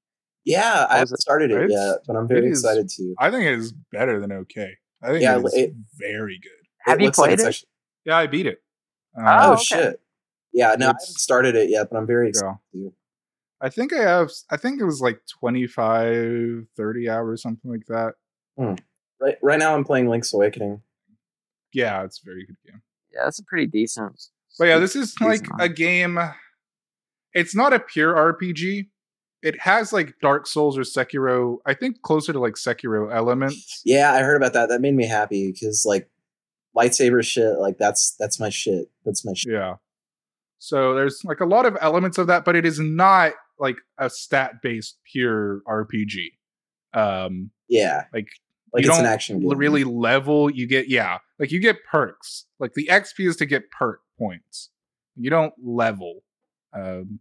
Yeah, I haven't it? started it It's- yet, but I'm very it is- excited to. I think it is better than okay. I think Yeah, it is it- very good. Have It you looks like played it's it? actually- Yeah, I beat it. Um, Oh, oh okay. shit! Yeah, no, I haven't started it yet, but I'm very excited. yeah. to. I think I have, I think it was like 25, 30 hours, something like that. Hmm. Right, right now I'm playing Link's Awakening. Yeah, it's a very good game. Yeah, that's a pretty decent. But yeah, this is like Decent. a game. It's not a pure RPG. It has like Dark Souls or Sekiro. I think closer to like Sekiro elements. Yeah, I heard about that. That made me happy because like lightsaber shit, like that's that's my shit. That's my shit. Yeah. So there's like a lot of elements of that, but it is not like a stat based pure RPG. Um, Yeah, like like You it's an don't action game. really level. You get yeah, like you get perks. Like the XP is to get perk points. You don't level. Um,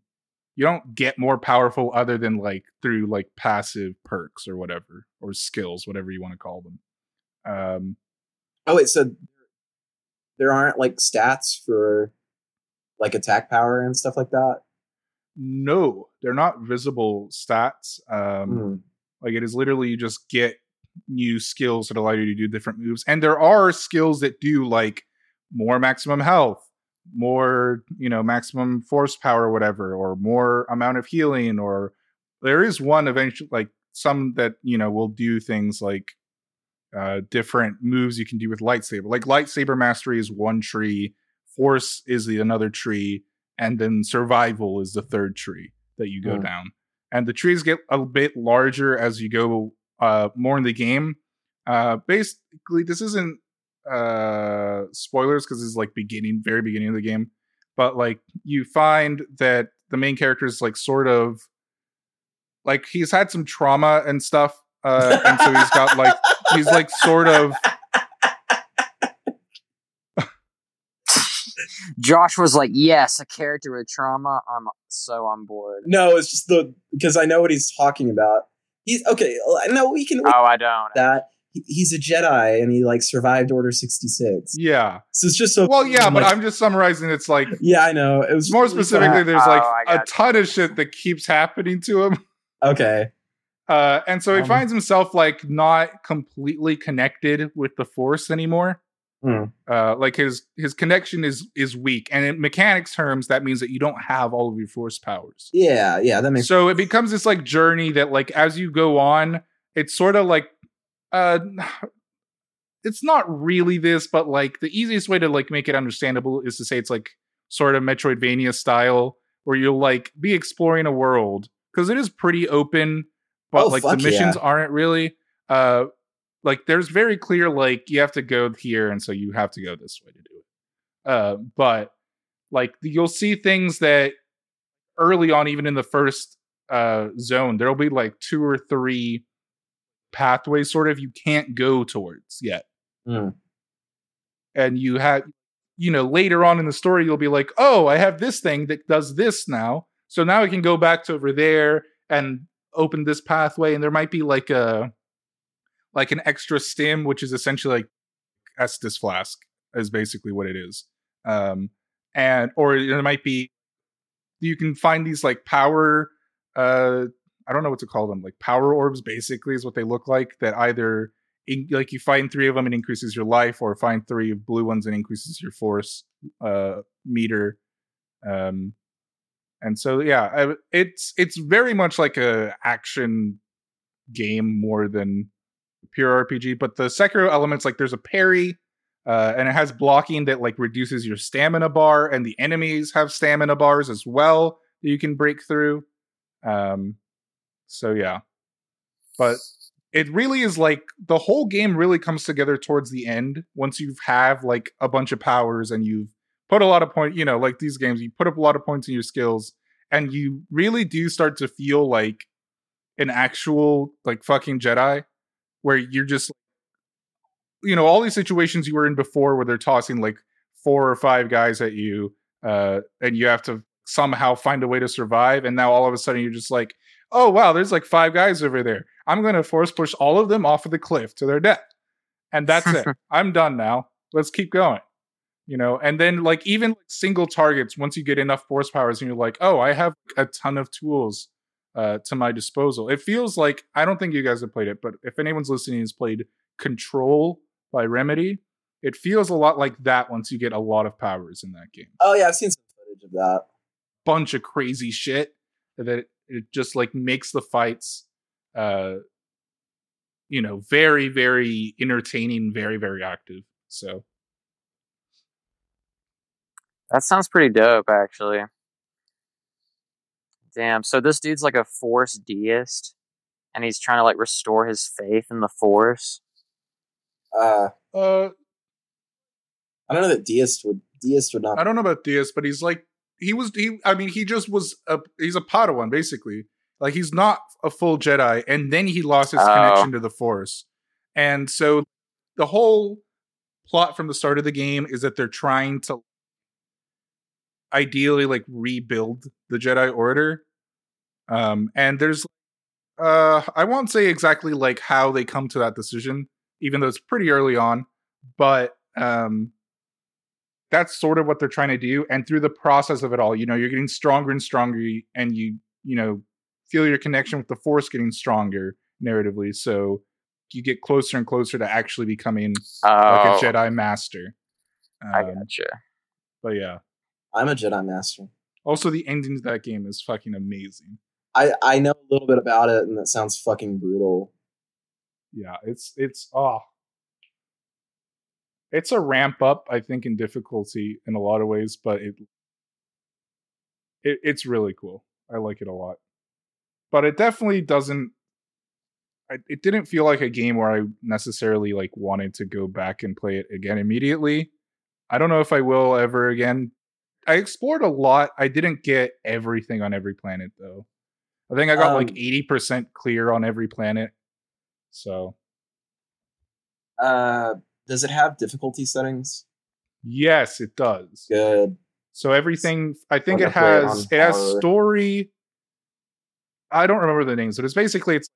you don't get more powerful other than like through like passive perks or whatever or skills, whatever you want to call them. Um, Oh wait, so there aren't like stats for like attack power and stuff like that. no, they're not visible stats. Um, Hmm. Like it is literally you just get new skills that allow you to do different moves. And there are skills that do like more maximum health, more, you know, maximum force power or whatever, or more amount of healing, or there is one eventually like some that, you know, will do things like uh different moves you can do with lightsaber. Like lightsaber mastery is one tree, force is the another tree, and then survival is the third tree that you go Hmm. down and the trees get a bit larger as you go uh, more in the game. Uh, basically, this isn't uh, spoilers because is like beginning, very beginning of the game. But like, you find that the main character is like sort of like he's had some trauma and stuff, uh, and so he's got like he's like sort of Josh was like, "Yes, a character with trauma. I'm so on board." No, it's just the because I know what he's talking about. He's okay. No, we can. Oh, I don't. that He- he's a Jedi and he like survived Order sixty six. yeah. So it's just so. Well, yeah, but like- I'm just summarizing. It's like Yeah, I know. It was more specifically, fun. there's Oh, like I a got ton of shit that keeps happening to him. Okay. Uh, and so he Um, finds himself like not completely connected with the force anymore. Hmm. Uh, like his his connection is is weak, and in mechanics terms, that means that you don't have all of your force powers. Yeah, yeah, that makes. So it becomes this like journey that like as you go on, it's sort of like uh it's not really this, but like the easiest way to like make it understandable is to say it's like sort of Metroidvania style, where you'll like be exploring a world because it is pretty open, but Oh, like the missions yeah. aren't really. Uh, like there's very clear like you have to go here, and so you have to go this way to do it. Uh, but like you'll see things that early on, even in the first uh zone, there'll be like two or three pathways sort of you can't go towards yet Hmm. and you have you know later on in the story you'll be like oh i have this thing that does this now so now i can go back to over there and open this pathway and there might be like a like an extra stim which is essentially like estus flask is basically what it is um and or it might be you can find these like power uh i don't know what to call them like power orbs basically is what they look like that either in, like you find three of them and increases your life or find three blue ones and increases your force uh meter um and so yeah I, it's it's very much like a action game more than pure rpg but the sekiro elements like there's a parry uh, and it has blocking that like reduces your stamina bar and the enemies have stamina bars as well that you can break through. Um so yeah. But it really is like the whole game really comes together towards the end once you have like a bunch of powers and you've put a lot of point you know like these games you put up a lot of points in your skills and you really do start to feel like an actual like fucking jedi where you're just you know all these situations you were in before where they're tossing like four or five guys at you uh and you have to somehow find a way to survive and now all of a sudden you're just like oh wow there's like five guys over there. I'm going to force push all of them off of the cliff to their death and that's it. I'm done now. Let's keep going. You know and then like even like, single targets once you get enough force powers and you're like oh i have a ton of tools uh, to my disposal it feels like i don't think you guys have played it but if anyone's listening has played control by remedy it feels a lot like that once you get a lot of powers in that game Oh yeah, I've seen some footage of that. bunch of crazy shit that it just like makes the fights uh you know very very entertaining very very active so That sounds pretty dope, actually. Damn. So this dude's like a force deist, and he's trying to like restore his faith in the force. Uh, uh I don't know that deist would deist would not. i don't know about deist, but he's like he was he i mean he just was a he's a padawan basically like he's not a full jedi and then he lost his Oh. connection to the force and so the whole plot from the start of the game is that they're trying to ideally like rebuild the Jedi Order. Um and there's uh I won't say exactly like how they come to that decision even though it's pretty early on, but um that's sort of what they're trying to do and through the process of it all, you know, you're getting stronger and stronger and you you know feel your connection with the force getting stronger narratively. So you get closer and closer to actually becoming Oh, like a Jedi master. I Um, gotcha. but yeah. I'm a Jedi master. Also, the ending to that game is fucking amazing. I I know a little bit about it, and that sounds fucking brutal. Yeah, it's it's oh, it's a ramp up. I think in difficulty in a lot of ways, but it, it it's really cool. I like it a lot, but it definitely doesn't. I, it didn't feel like a game where I necessarily like wanted to go back and play it again immediately. I don't know if I will ever again. I explored a lot. I didn't get everything on every planet though. I think I got like Um, eighty percent clear on every planet. So Uh, does it have difficulty settings? Yes, it does. Good. So everything, I think it play it has it has story. I don't remember the names, but it's basically it's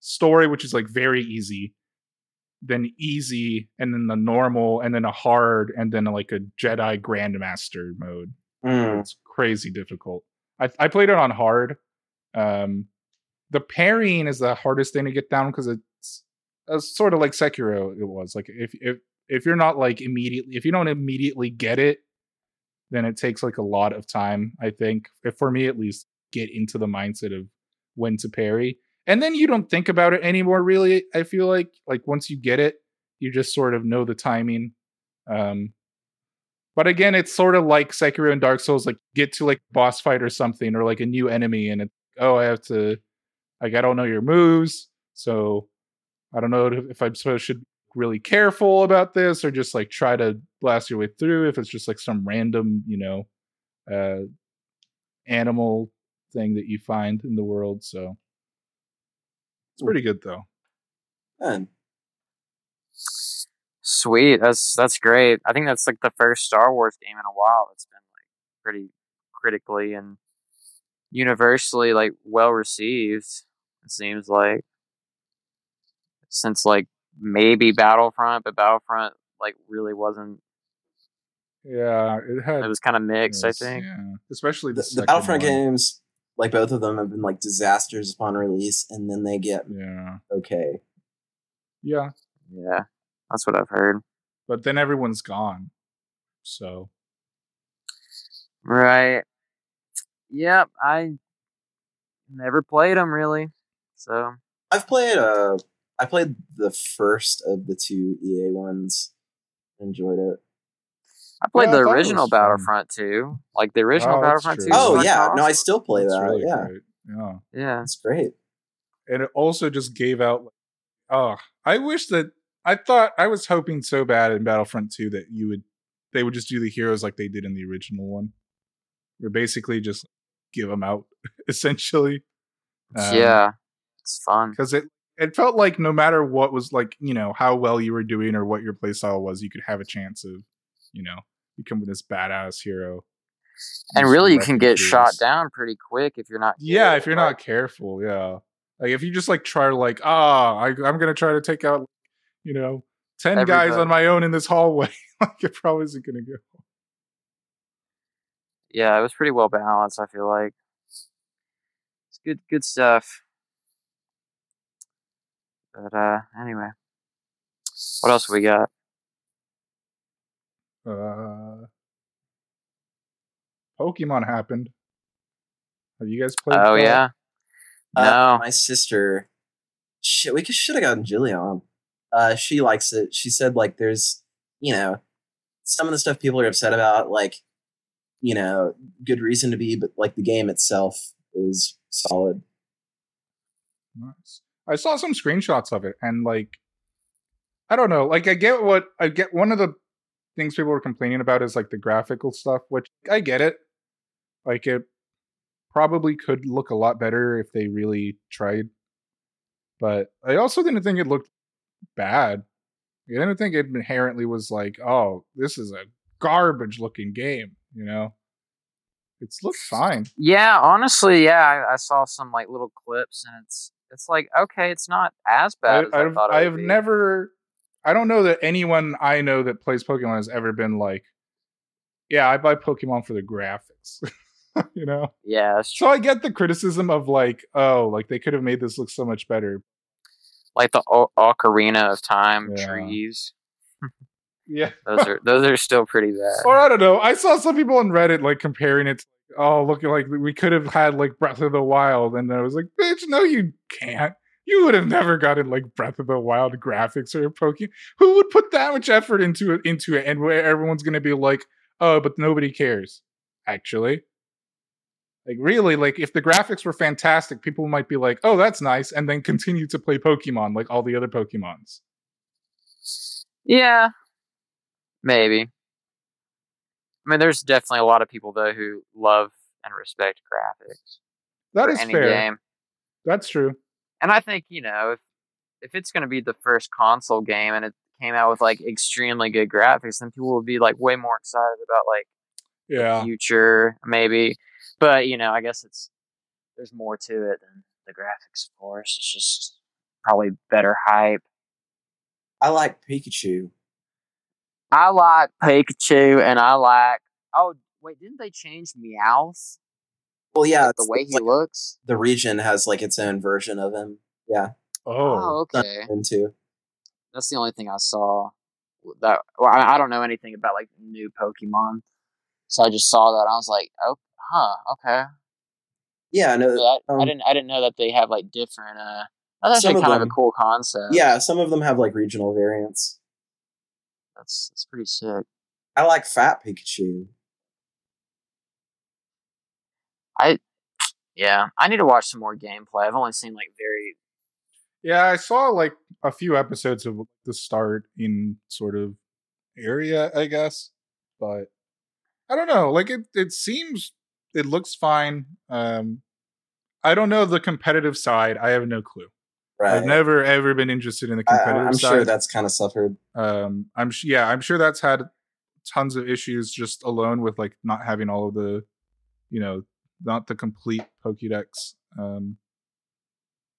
story, which is like very easy, then easy, and then the normal, and then a hard, and then like a Jedi Grandmaster mode. Mm. It's crazy difficult. I I played it on hard. Um, the parrying is the hardest thing to get down because it's uh, sort of like Sekiro. It was like if if if you're not like immediately if you don't immediately get it, then it takes like a lot of time. I think if for me at least get into the mindset of when to parry, and then you don't think about it anymore. Really, I feel like like once you get it, you just sort of know the timing. Um, but again, it's sort of like Sekiro and Dark Souls, like get to like boss fight or something, or like a new enemy, and it, oh, I have to, like, I don't know your moves, so I don't know if I'm supposed to be really careful about this, or just like try to blast your way through. If it's just like some random, you know, uh, animal thing that you find in the world, so it's pretty good though. And Sweet. That's that's great. I think that's like the first Star Wars game in a while that's been like pretty critically and universally like well received. It seems like since like maybe Battlefront, but Battlefront like really wasn't. Yeah, it had. It was kind of mixed. I think. yeah. especially the, the, the Battlefront one. games, like both of them, have been like disasters upon release, and then they get Yeah, okay. yeah, Yeah, that's what I've heard. but then everyone's gone. So Right. Yep. I never played them really. So I've played. Uh, I played the first of the two EA ones. Enjoyed it. I played Yeah, the thought it original was fun. Battlefront 2. Like the original Oh, Battlefront true. 2. Oh fucking yeah, no, I still play that's that. really yeah, great. Yeah. Yeah. it's great. and it also just gave out oh i wish that i thought i was hoping so bad in battlefront 2 that you would they would just do the heroes like they did in the original one where basically just give them out essentially Um, yeah. It's fun. because it it felt like no matter what was like you know how well you were doing or what your playstyle was you could have a chance of you know becoming this badass hero And really, you can get shot down pretty quick if you're not. Yeah, careful, if you're not careful, yeah. Like if you just like try to like, ah, I, I'm gonna try to take out, you know, ten guys on my own in this hallway. like it probably isn't gonna go. Yeah, it was pretty well balanced. I feel like it's good, good stuff. But uh, anyway, what else we got? Uh, Pokemon happened. Have you guys played? Oh that? yeah, Uh, no, my sister. Shit, we should have gotten Julia on. Uh, she likes it. She said like there's, you know, some of the stuff people are upset about, like, you know, good reason to be, but like the game itself is solid. Nice. I saw some screenshots of it, and like, I don't know. Like, I get what I get. One of the things people were complaining about is like the graphical stuff, which I get it. Like, it probably could look a lot better if they really tried. But I also didn't think it looked bad. I didn't think it inherently was like, oh, this is a garbage looking game. You know, it's looked fine. yeah. Honestly, yeah, I, I saw some like little clips, and it's it's like okay, it's not as bad I, as I, I've, thought it I've would be. never. I don't know that anyone I know that plays Pokemon has ever been like, "Yeah, I buy Pokemon for the graphics." you know, Yeah, so I get the criticism of like, "Oh, like they could have made this look so much better." Like the o- Ocarina of Time Yeah. trees. Yeah, Those are those are still pretty bad. or I don't know. I saw some people on Reddit like comparing it. to Oh, look like we could have had like Breath of the Wild, and I was like, "Bitch, no, you can't." You would have never gotten like Breath of the Wild graphics or Pokemon. Who would put that much effort into it? Into it, and where everyone's gonna be like, "Oh, but nobody cares." Actually, like really, like if the graphics were fantastic, people might be like, "Oh, that's nice," and then continue to play Pokemon like all the other Pokemons. Yeah, maybe. I mean, there's definitely a lot of people though who love and respect graphics That for is any fair. game, That's true. and I think you know if if it's going to be the first console game and it came out with like extremely good graphics, then people would be like way more excited about like Yeah. future, maybe. But you know, I guess it's there's more to it than the graphics, of course. It's just probably better hype. I like Pikachu. I like Pikachu, and I like. Oh wait, didn't they change Meowth? Well, yeah, Like, the way he like looks. the region has like its own version of him. Yeah, Oh. Oh, okay. into That's the only thing I saw. That well, I, I don't know anything about like new Pokemon, so I just saw that. I was like, oh, huh, okay. yeah, no, But I, I um, didn't. I didn't know that they have like different. uh That's Some actually of kind of a cool concept. yeah. Some of them have like regional variants. That's that's pretty sick. I like Fat Pikachu. I yeah, I need to watch some more gameplay. I've only seen like very Yeah, I saw like a few episodes of the start in sort of area, I guess. But I don't know. Like it it seems it looks fine. Um I don't know the competitive side. I have no clue. Right. I've never ever been interested in the I, competitive I'm side. sure that's kind of suffered. um i'm sh- yeah i'm sure that's had tons of issues just alone with like not having all of the you know not the complete pokédex um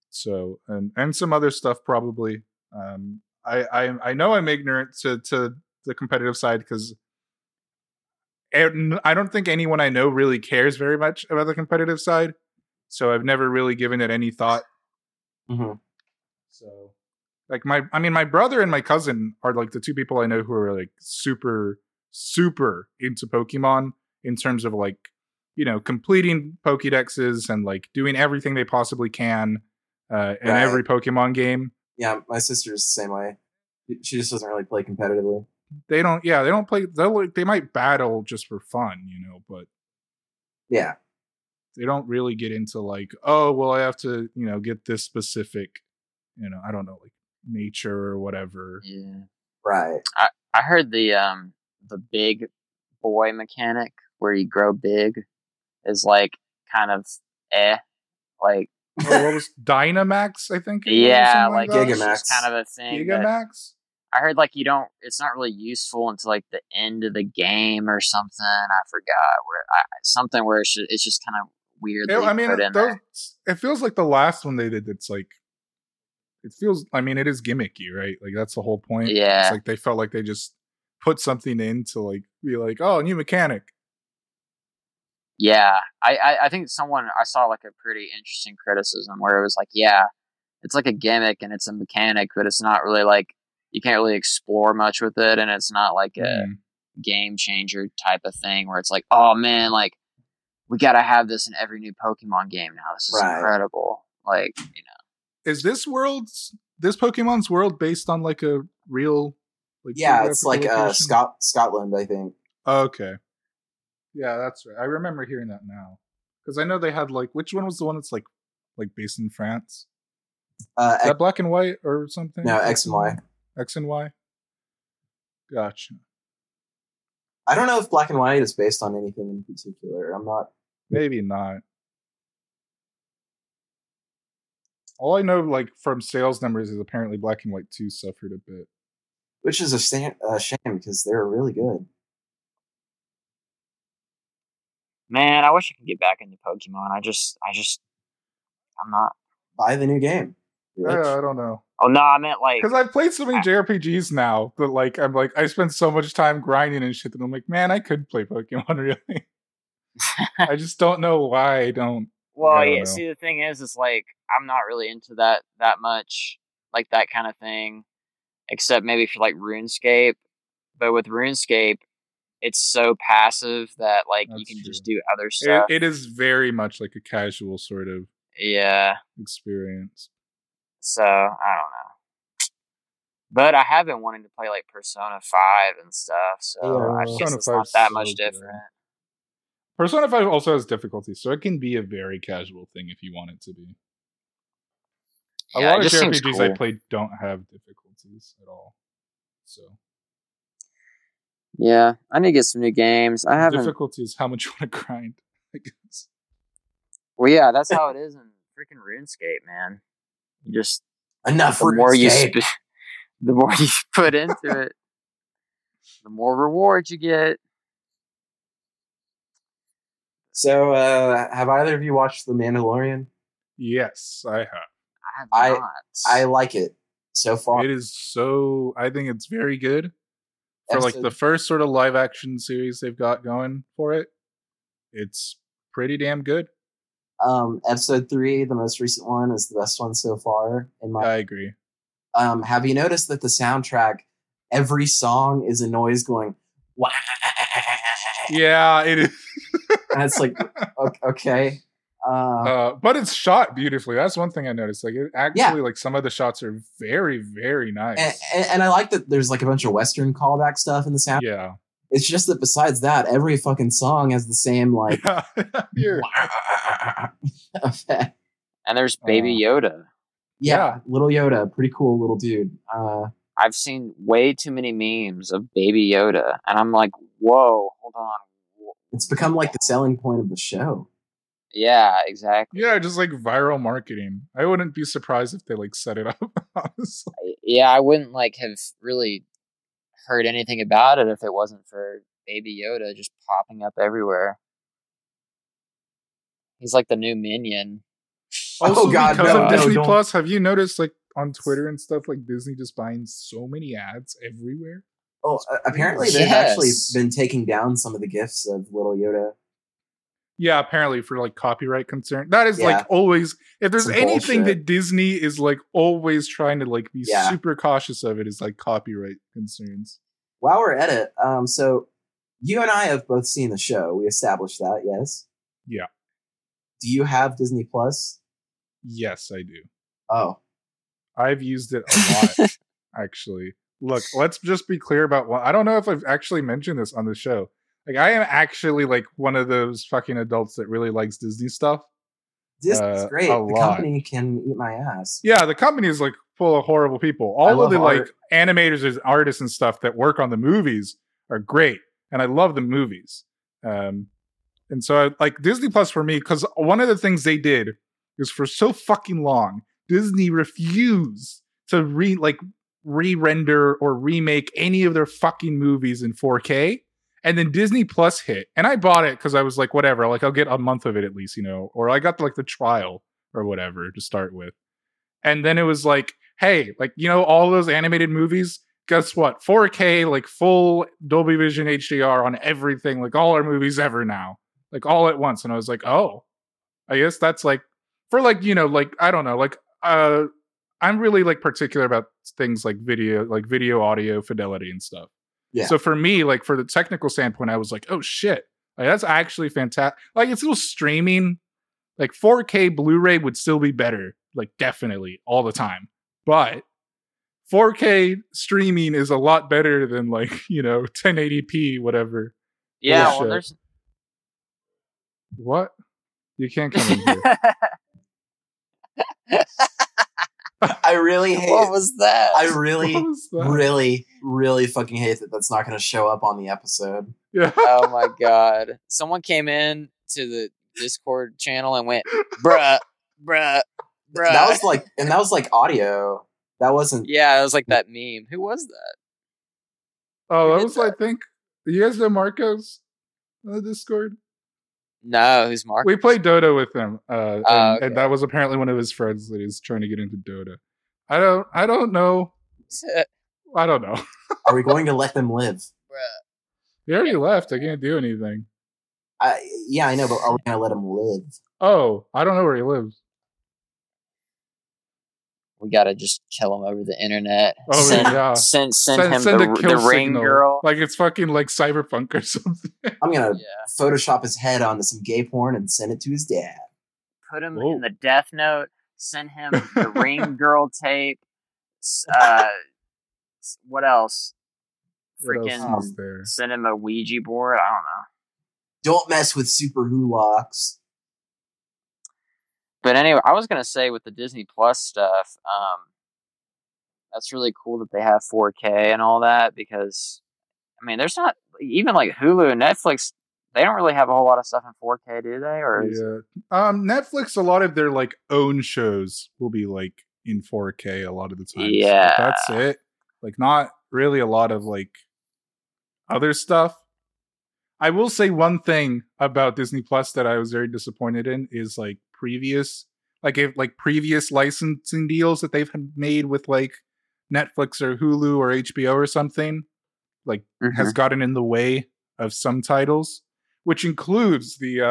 so and and some other stuff probably um i i, I know i'm ignorant to to the competitive side because i don't think anyone i know really cares very much about the competitive side so i've never really given it any thought hmm so, like my, I mean, my brother and my cousin are like the two people I know who are like super, super into Pokemon in terms of like, you know, completing Pokédexes and like doing everything they possibly can uh, in Right. every Pokemon game. Yeah, my sister's the same way. She just doesn't really play competitively. They don't, yeah, they don't play. They might battle just for fun, you know, but Yeah, they don't really get into like, oh, well, I have to, you know, get this specific, you know, I don't know, like nature or whatever. yeah. right. I i heard the um the big boy mechanic where you grow big is like kind of eh like oh, what was Dynamax? I think. it was, or yeah something like it's Gigamax. kind of a thing Gigamax. I heard like you don't it's not really useful until like the end of the game or something I forgot where I, something where it's just, it's just kind of It- I mean, put in those, there. it feels like the last one they did. It's like, it feels. I mean, it is gimmicky, right? Like that's the whole point. Yeah. It's like they felt like they just put something in to like be like, oh, new mechanic. Yeah, I, I I think someone I saw like a pretty interesting criticism where it was like, yeah, it's like a gimmick and it's a mechanic, but it's not really like you can't really explore much with it, and it's not like a Mm. game changer type of thing where it's like, oh man, like we gotta have this in every new Pokemon game now. This is Right. incredible. Like you know, Is this world's this Pokemon's world based on like a real? Like Yeah, it's like geographical uh. Scot- Scotland, I think. Okay. Yeah, that's right. I remember hearing that now because I know they had like which one was the one that's like like based in France? Uh, Is that black and white or something? no, X and Y. X and Y. Gotcha. I don't know if Black and White is based on anything in particular. I'm not. Maybe not. All I know, like from sales numbers, is apparently Black and White Two suffered a bit. Which is a sta- uh, shame because they're really good. man, I wish I could get back into Pokemon. I just, I just, I'm not. Buy the new game. Yeah. I don't know Oh no, I meant like because I've played so many JRPGs now that like I'm like I spend so much time grinding and shit that I'm like, man, I could play Pokemon really. I just don't know why I don't. Well, I don't yeah. know. See, the thing is, it's like I'm not really into that that much, like that kind of thing, except maybe for like RuneScape. But with RuneScape, it's so passive that like you That's can just do other It, stuff. it is very much like a casual sort of yeah. experience. So I don't know. But I have been wanting to play like Persona Five and stuff. So Yeah, I guess it's not that so much good. different. Persona 5 also has difficulties, so it can be a very casual thing if you want it to be. A Yeah, lot of just seems JRPGs I cool. played don't have difficulties at all. So Yeah, I need to get some new games. I haven't. difficulty is how much you want to grind. I guess. Well, yeah, that's how it is in freaking RuneScape, man. You just Enough the more you sp- the more you put into it, the more reward you get. So, uh, have either of you watched The Mandalorian? Yes, I have. I have I- not. I like it so far. It is so. I think it's very good for like the first sort of live action series they've got going for it. It's pretty damn good. Um, episode three, the most recent one, is the best one so far. In my, I agree. um, have you noticed that the soundtrack, every song is a noise going, "Wah," Yeah, it is. and it's like, okay, uh, Uh, but it's shot beautifully. That's one thing I noticed. Like it actually, like some of the shots are very, very nice. and, and, and I like that there's like a bunch of Western callback stuff in the sound. yeah, It's just that besides that, every fucking song has the same like yeah. Effect. and there's Baby Yoda. Yeah, Yeah. little Yoda, pretty cool little dude. Uh, I've seen way too many memes of Baby Yoda, and I'm like, whoa, hold on. it's become like the selling point of the show. Yeah, exactly. Yeah, just like viral marketing. I wouldn't be surprised if they like set it up. Honestly, Yeah, I wouldn't like have really heard anything about it if it wasn't for Baby Yoda just popping up everywhere. He's like the new minion. also oh God, because no, of Disney don't- Plus, have you noticed like on Twitter and stuff like Disney just buying so many ads everywhere? Oh, uh, apparently they've actually been taking down some of the GIFs of little Yoda. Yeah, apparently for like copyright concern. That is Yeah. like always if there's Some anything bullshit. that Disney is like always trying to like be Yeah. super cautious of it is like copyright concerns. While we're at it, um, so you and I have both seen the show. We established that, yes. Yeah. Do you have Disney Plus? Yes, I do. Oh, I've used it a lot actually. Look, let's just be clear about what I don't know if I've actually mentioned this on the show. Like I am actually like one of those fucking adults that really likes Disney stuff. Disney's Uh, great. The lot. company can eat my ass. Yeah, the company is like full of horrible people. All of the like animators and artists and stuff that work on the movies are great, and I love the movies. Um, and so I, like Disney Plus for me because one of the things they did is for so fucking long, Disney refused to re like re-render or remake any of their fucking movies in 4K. And then Disney Plus hit, and I bought it because I was like, whatever, like I'll get a month of it at least, you know, or I got like the trial or whatever to start with. And then it was like, hey, like, you know, all those animated movies, guess what? 4K, like full Dolby Vision HDR on everything, like all our movies ever now, like all at once. And I was like, oh, I guess that's like, for like, you know, like, I don't know, like, uh, I'm really like particular about things like video, like video audio fidelity and stuff. Yeah. So for me, like for the technical standpoint, I was like, oh shit, like that's actually fantastic. Like it's still streaming, like 4K Blu-ray would still be better, like definitely all the time. But 4K streaming is a lot better than like you know 1080p whatever. Yeah, Bullshit. well, there's. What? You can't come in here. I really hate. what was that? I really, that? really, really fucking hate that. That's not going to show up on the episode. Yeah. oh my god! Someone came in to the Discord channel and went, "Bruh, bruh, bruh." That was like, and that was like audio. That wasn't. yeah, it was like that meme. Who was that? Oh, Who that did was I think. You guys know Marcos on the Discord? No, who's Mark? We played Dota with him, uh, and, Oh, okay. and that was apparently one of his friends that he's trying to get into Dota. I don't. I don't know. I don't know. Are we going to let them live? Bruh. He already left. I can't do anything. I, yeah, I know, but are we going to let him live? Oh, I don't know where he lives. We gotta just kill him over the internet. Oh, send, yeah. send, send, him send the, kill the ring signal. girl. Like it's fucking like cyberpunk or something. I'm going to Yeah, Photoshop his head onto some gay porn and send it to his dad. put him Whoa. in the death note. Send him the ring girl tape. Uh, what else? What else Freaking send him a Ouija board. I don't know. Don't mess with super hulox. But anyway, I was gonna say with the Disney Plus stuff, um, that's really cool that they have 4K and all that because, I mean, there's not even like Hulu and Netflix. They don't really have a whole lot of stuff in 4K, do they? Or Yeah. Um, Netflix. A lot of their like own shows will be like in 4K a lot of the time. Yeah. that's it. Like not really a lot of like other stuff. I will say one thing about Disney Plus that I was very disappointed in is like previous like if like previous licensing deals that they've made with like Netflix or Hulu or HBO or something like Mm-hmm. has gotten in the way of some titles, which includes the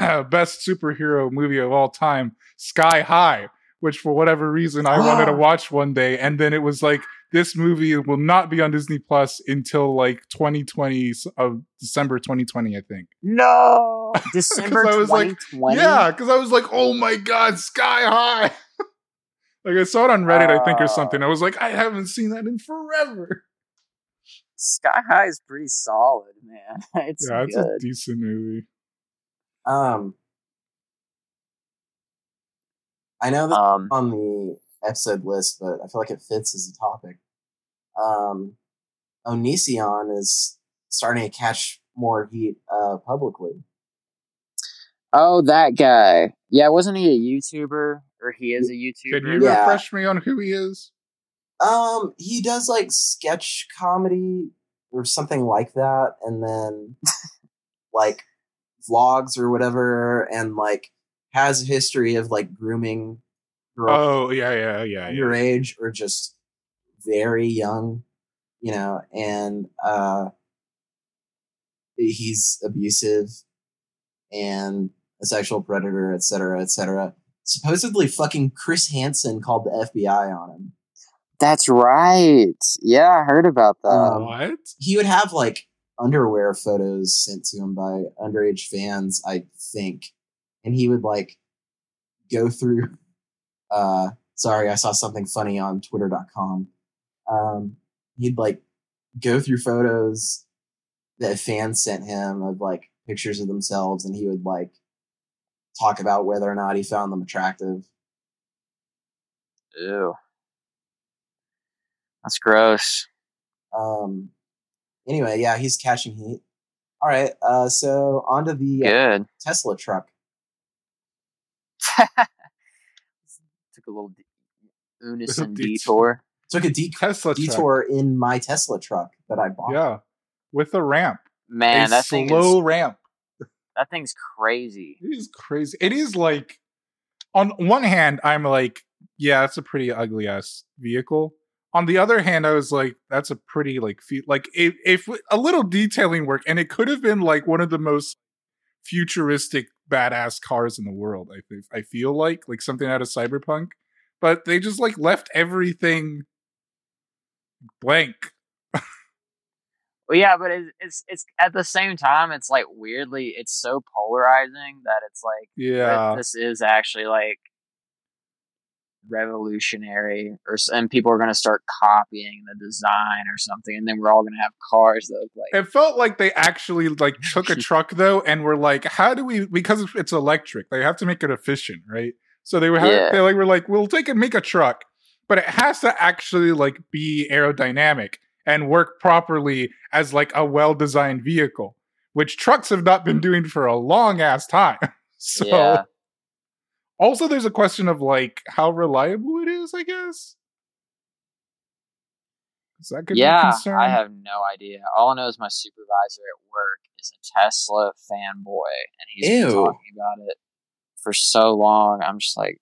uh, best superhero movie of all time, Sky High, which for whatever reason I wanted to watch one day, and then it was like this movie will not be on Disney Plus until like 2020 of December 2020, I think. No, December I was like, 2020. Yeah, because I was like, oh my god, Sky High. like I saw it on Reddit, I think, or something. I was like, I haven't seen that in forever. Sky High is pretty solid, man. It's yeah, it's a decent movie. Um, I know that Um, on the episode list, but I feel like it fits as a topic. Um, Onision is starting to catch more heat uh, publicly. oh, that guy. Yeah, wasn't he a YouTuber? Or he is a YouTuber? Can YouTuber? you Yeah. refresh me on who he is? Um, he does like sketch comedy or something like that, and then like vlogs or whatever, and like has a history of like grooming girls Oh yeah, yeah, yeah, yeah. age, or just very young, you know, and uh he's abusive and a sexual predator, et cetera, et cetera. Supposedly fucking Chris Hansen called the FBI on him. That's right. Yeah, I heard about that. Um, what? He would have like underwear photos sent to him by underage fans, I think. And he would like go through uh sorry, I saw something funny on twitter.com. Um he'd like go through photos that fans sent him of like pictures of themselves and he would like talk about whether or not he found them attractive. Ew. That's gross. Um anyway, yeah, he's catching heat. All right, uh so onto the uh, Tesla truck. Took a little Onision detour. Detour. Took a de- Tesla truck. detour in my Tesla truck that I bought. Yeah, with a ramp, Man, a that thing slow is ramp. that thing's crazy. It is crazy. It is like, on one hand, I'm like, yeah, that's a pretty ugly ass vehicle. On the other hand, I was like, that's a pretty like, fe- like if, if a little detailing work, and it could have been like one of the most futuristic badass cars in the world. I think I feel like like something out of cyberpunk, but they just like left everything blank. Well, yeah, but it's, it's it's at the same time, it's like weirdly, it's so polarizing that it's like Yeah, this is actually like revolutionary, or and people are gonna start copying the design or something, and then we're all gonna have cars that look like It felt like they actually like took a truck though, and were like, "How do we?" Because it's electric, they have to make it efficient, right? So they were Yeah. they like were like, "We'll take and make a truck, but it has to actually like be aerodynamic and work properly as like a well designed vehicle, which trucks have not been doing for a long ass time." so yeah, also, there's a question of like how reliable it is. I guess. that could yeah. concern. I have no idea. All I know is my supervisor at work is a Tesla fanboy, and he's been talking about it for so long. I'm just like,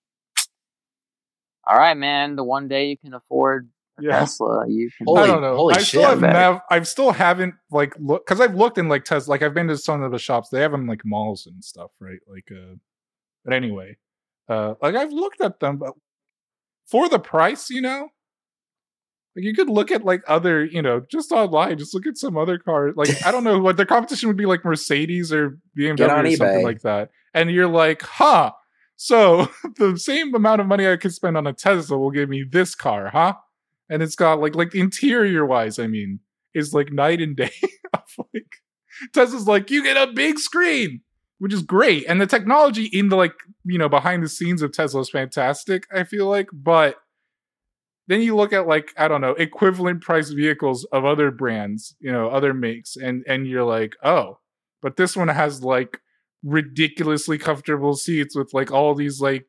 all right, man. The one day you can afford a Yeah. Tesla, you can. Holy- I don't know. holy I shit, still have man. nev- I still haven't like look because I've looked in like Tesla. Like I've been to some of the shops. They have them like malls and stuff, right? Like, uh, but anyway, uh, like I've looked at them, but for the price, you know, like you could look at like other, you know, just online. Just look at some other cars. Like I don't know what the competition would be like Mercedes or BMW Get on or something eBay. like that, and you're like, huh. So the same amount of money I could spend on a Tesla will give me this car, huh? and it's got like like interior wise i mean is like night and day of like tesla's like you get a big screen which is great and the technology in the like you know behind the scenes of tesla is fantastic i feel like but then you look at like i don't know equivalent price vehicles of other brands you know other makes and and you're like oh but this one has like ridiculously comfortable seats with like all these like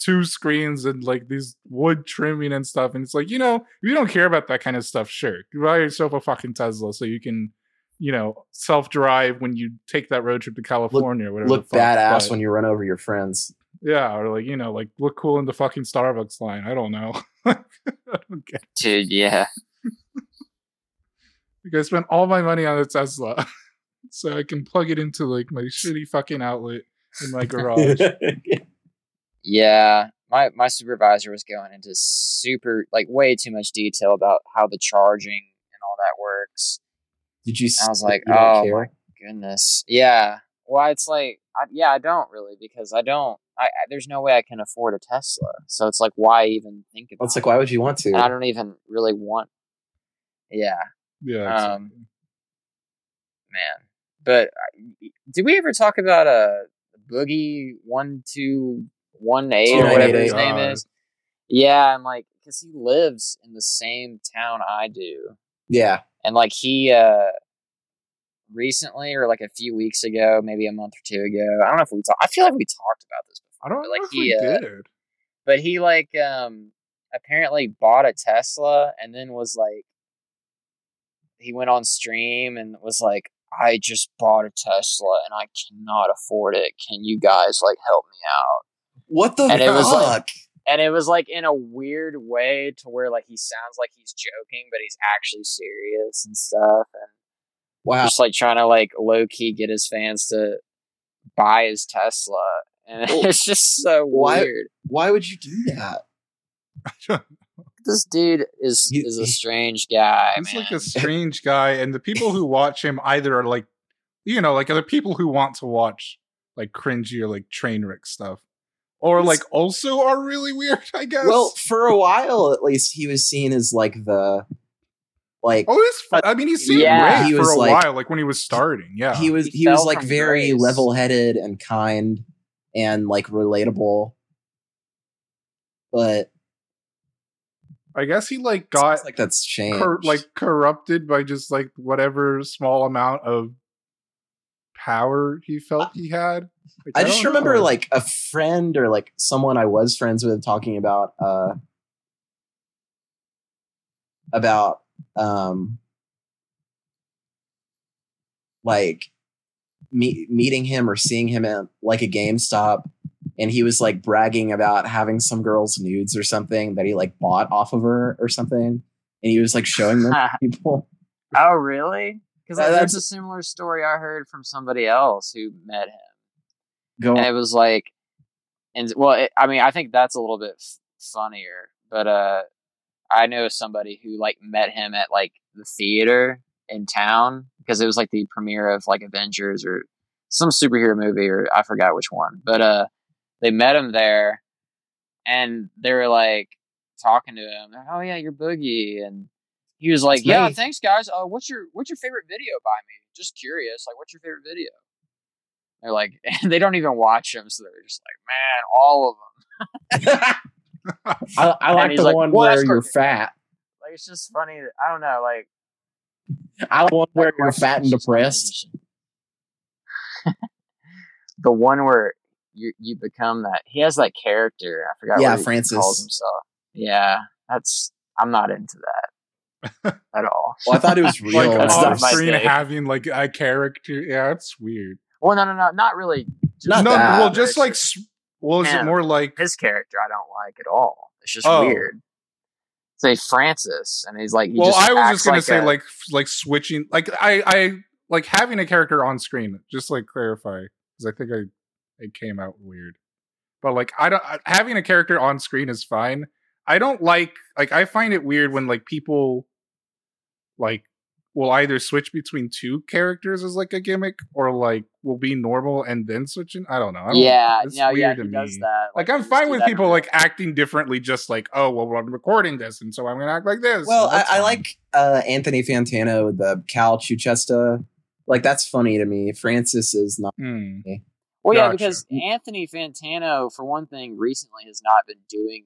two screens and like these wood trimming and stuff. And it's like, you know, if you don't care about that kind of stuff, sure. You buy yourself a fucking Tesla so you can, you know, self drive when you take that road trip to California or whatever. Look badass But, when you run over your friends. Yeah, or like, you know, like look cool in the fucking Starbucks line. I don't know. I Dude, yeah. like I spent all my money on a Tesla. so I can plug it into like my shitty fucking outlet in my garage. Yeah. My my supervisor was going into super like way too much detail about how the charging and all that works. Did you? I was like, oh care? my goodness. Yeah. Well, it's like, I, yeah, I don't really because I don't. I, I there's no way I can afford a Tesla, so it's like, why even think about? Well, it's it? like, why would you want to? And I don't even really want. Yeah, Yeah. Um, exactly. man. But uh, did we ever talk about a boogie one two one eight or whatever his name God. is? Yeah, and like because he lives in the same town I do, yeah, and like he uh recently or like a few weeks ago, maybe a month or two ago. I don't know if we talked. I feel like we talked about this before. I don't know like if he, we uh, did. but he like um apparently bought a Tesla and then was like he went on stream and was like I just bought a Tesla and I cannot afford it. Can you guys like help me out? what the And it was fuck? like- And it was like in a weird way to where like he sounds like he's joking but he's actually serious and stuff and wow, just like trying to like low key get his fans to buy his Tesla. And Well, it's just so why- weird. why would you do that? This dude is He- is a strange guy, He's man. like a strange guy, and the people who watch him either are like, you know, like other people who want to watch like cringy or like train wreck stuff, or He's- like also are really weird. I guess. Well, for a while at least, he was seen as like the like oh, it's. Fun. I mean, he seemed Yeah. great He for a like- while, like when he was starting. Yeah, he was He he, was like very grace. level headed and kind and like relatable. But I guess he like got like that's changed. cor- like corrupted by just like whatever small amount of power he felt he had. Like, I just remember know. like a friend or like someone I was friends with talking about uh about um like me- meeting him or seeing him at like a GameStop and he was like bragging about having some girl's nudes or something that he like bought off of her or something and he was like showing them to people. oh, really? Because Uh, that's that's- a similar story I heard from somebody else who met him, Go and on. it was like, and well, it, I mean, I think that's a little bit f- funnier, but uh, I know somebody who like met him at like the theater in town because it was like the premiere of like Avengers or some superhero movie or I forgot which one, but uh, they met him there, and they were like talking to him. Oh yeah, you're Boogie, and he was like, It's yeah, me." thanks guys. Uh, what's your what's your favorite video by me? Just curious, like what's your favorite video? They're like, they don't even watch him, so they're just like, man, all of them. I, I like the like, one "Well, where you're fat. Like it's just funny. that- I don't know, like I like the one where you're fat and depressed. the one where you you become that. He has that character. I forgot. Yeah, what he Francis. calls himself. Yeah, that's. I'm not into that at all. Well, I thought it was real. like That's off not screen having like a character. Yeah, it's weird. Well, no, no, no, not really. Just Not no, that. well, just like, s- well, is it more like his character, I don't like at all. It's just Oh. weird. Say Francis, and he's like. He well, just I was just gonna like say a- like like switching like I I like having a character on screen. Just like clarify because I think I it came out weird, but like I don't having a character on screen is fine. I don't like like I find it weird when like people like will either switch between two characters as like a gimmick or like will be normal and then switching. I don't know. I don't, yeah, it's no, yeah, weird he to does me. that. Like I'm fine with people like acting differently, just like oh well, I'm recording this, and so I'm gonna act like this. Well, and I, I like uh, Anthony Fantano with the Cal Chuchesta. Like that's funny to me. Francis is not. Hmm. Well, yeah, Gotcha. because Anthony Fantano, for one thing, recently has not been doing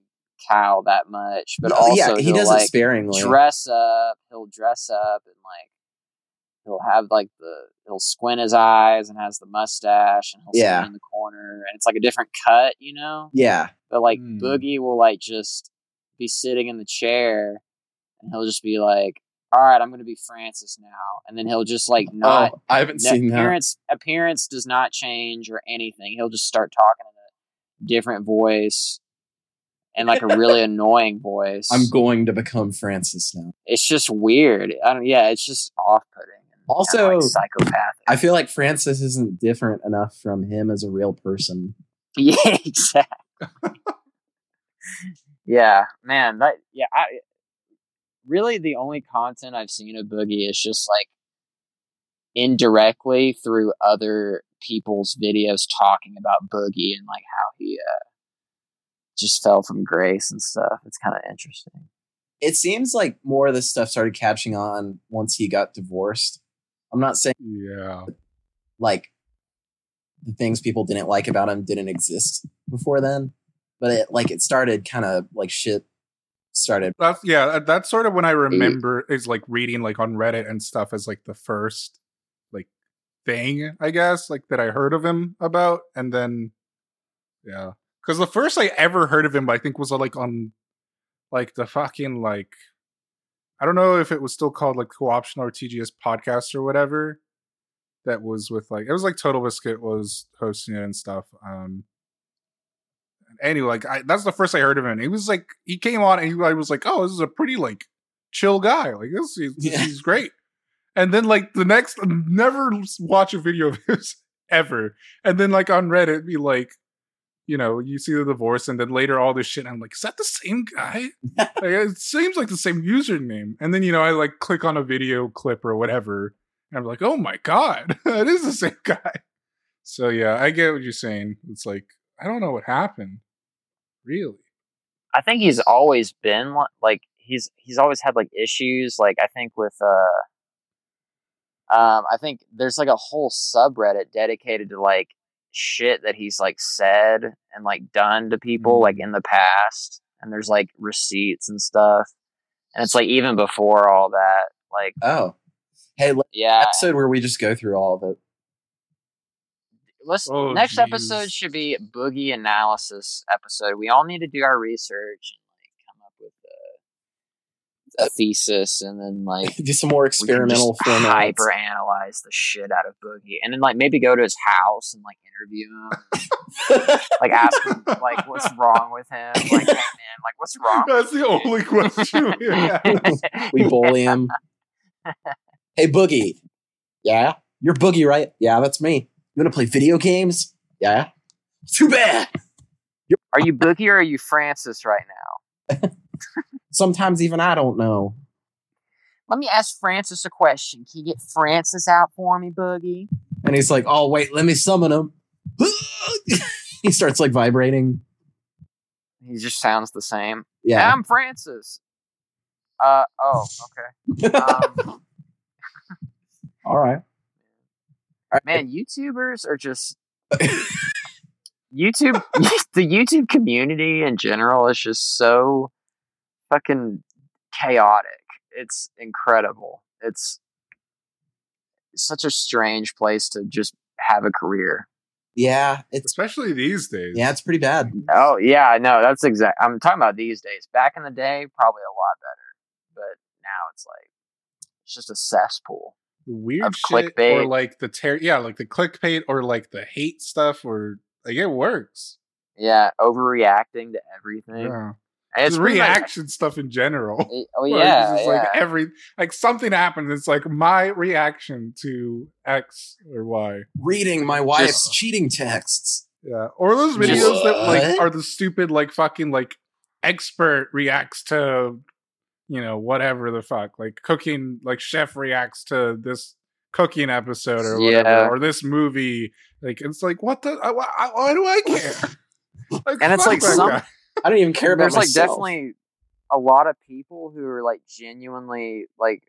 Cal that much, but also yeah, he does like it sparingly. dress up. He'll dress up and like he'll have like the he'll squint his eyes and has the mustache and he'll Yeah. stand in the corner and it's like a different cut, you know. Yeah. But like Hmm. Boogie will like just be sitting in the chair and he'll just be like, "All right, I'm going to be Francis now," and then he'll just like oh, not oh, I haven't seen that. appearance appearance does not change or anything. He'll just start talking in a different voice and like a really annoying voice. I'm going to become Francis now. it's just weird. I don't. Yeah, it's just off putting. Also- like psychopathic. I feel like Francis isn't different enough from him as a real person. Yeah, exactly. yeah, man. That yeah. I really the only content I've seen of Boogie is just like indirectly through other people's videos talking about Boogie and like how he uh just fell from grace and stuff. It's kind of interesting. It seems like more of this stuff started catching on once he got divorced. I'm not saying Yeah. like the things people didn't like about him didn't exist before then, but it like it started kind of like shit started. That's yeah, that's sort of when I remember is like reading like on Reddit and stuff as like the first like thing, I guess, like that I heard of him about. And then yeah. Cause the first I ever heard of him, I think was uh, like on like the fucking like I don't know if it was still called like co-option or TGS podcast or whatever. That was with like it was like Total Biscuit was hosting it and stuff. Um anyway, like I, that's the first I heard of him. He was like, he came on and he, I was like, oh, this is a pretty like chill guy. Like this, he's, Yeah. he's great. And then like the next, never watch a video of his ever. And then like on Reddit, be like, you know, you see the divorce, and then later all this shit. I'm like, is that the same guy? like, it seems like the same username. And then you know, I like click on a video clip or whatever, and I'm like, oh my god, it is the same guy. So yeah, I get what you're saying. It's like I don't know what happened. Really? I think he's always been like he's he's always had like issues. Like I think with uh, um, I think there's like a whole subreddit dedicated to like shit that he's like said and like done to people like in the past, and there's like receipts and stuff. And it's like even before all that, like Oh, hey, yeah, episode where we just go through all of it. Let's Oh, next jeez. episode should be boogie analysis episode. We all need to do our research and like come up with a, a thesis and then like Do some more experimental hyper analyze the shit out of Boogie, and then like maybe go to his house and like interview him, like ask him like what's wrong with him, like hey man, like what's wrong? That's the only question we bully him. hey, Boogie. Yeah, you're Boogie, right? Yeah, that's me. You want to play video games? Yeah. Too bad. Are you Boogie or are you Francis right now? Sometimes even I don't know. Let me ask Francis a question. Can you get Francis out for me, Boogie? And he's like, "Oh wait, let me summon him." he starts like vibrating. He just sounds the same. Yeah. I'm Francis. Uh oh, okay. Um, All right. Man, YouTubers are just YouTube. the YouTube community in general is just so fucking chaotic. It's incredible. It's such a strange place to just have a career. Yeah, it's Especially these days. yeah, it's pretty bad. Oh yeah, I know. That's exact. I'm talking about these days. Back in the day, probably a lot better, but now it's like it's just a cesspool. The weird Of shit clickbait. or like the ter- yeah, like the clickbait or like the hate stuff or like it works. Yeah, overreacting to everything. Yeah. And It's it's pretty much- reaction stuff in general. it- oh yeah, it's yeah. like every like something happens. It's like my reaction to X or Y. Reading my wife's Just- cheating texts. Yeah, or those Just- videos that like What? are the stupid like fucking like expert reacts to you know whatever the fuck like cooking like chef reacts to this cooking episode or whatever Yeah. or this movie like it's like what the uh, I- why, uh, why do I care? Like, And it's like some- guy. I don't even care about there's like definitely a lot of people who are like genuinely like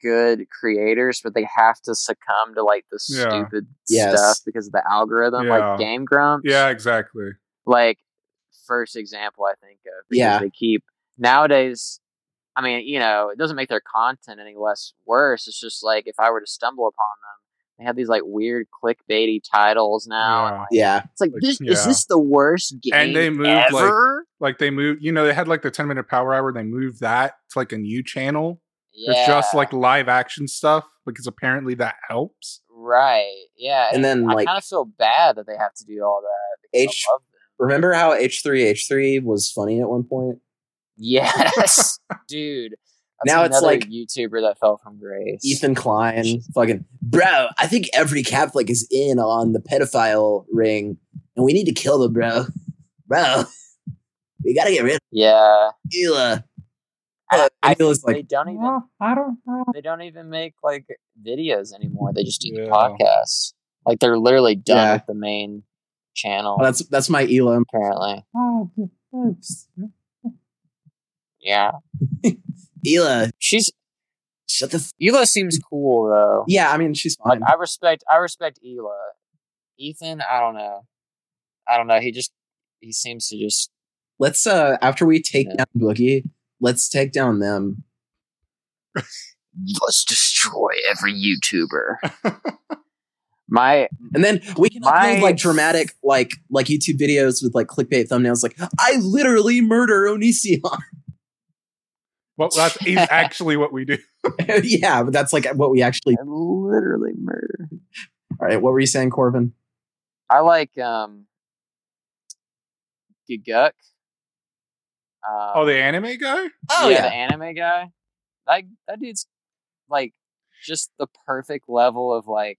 good creators, but they have to succumb to like the Yeah. stupid Yes. stuff because of the algorithm, Yeah. like Game Grumps. yeah exactly Like first example I think of because Yeah. they keep nowadays I mean, you know, it doesn't make their content any less worse. It's just like if I were to stumble upon them, they have these like weird clickbaity titles now. and, Yeah. like, Yeah. It's like Like, this yeah. is this the worst game And they moved, like, ever? Like they moved, you know, they had like the 10 minute power hour. They moved that to like a new channel. yeah, It's just like live action stuff because apparently that helps. right, yeah. And then, I like- kind of feel bad that they have to do all that. because H- I love them. Remember how H3H3 was funny at one point? Yes, dude. That's Now it's like- YouTuber that fell from grace. Ethan Klein, fucking bro. I think every Catholic is in on the pedophile ring, and we need to kill them, bro. Bro, we gotta get rid of Yeah, Hila. I, I and Hila's they don't even I don't know. they don't even make like videos anymore. They just do the Yeah. podcasts. Like they're literally done Yeah. with the main channel. That's that's my Hila. apparently, Oh, yeah. Hila, She's shut the. F- Hila seems cool though. yeah, I mean she's fine. Like I respect I respect Hila. Ethan, I don't know. I don't know. He just he seems to just let's uh after we take Yeah. down Boogie, let's take down them. let's destroy every YouTuber. My And then we can My- upload like dramatic like like YouTube videos with like clickbait thumbnails like I literally murder Onision. Well, that's actually what we do. yeah, but that's like what we actually I literally murder. All right, what were you saying, Corbin? I like um Gigguk. Um, Oh, the anime guy? Oh yeah, yeah. the anime guy. That that dude's like just the perfect level of like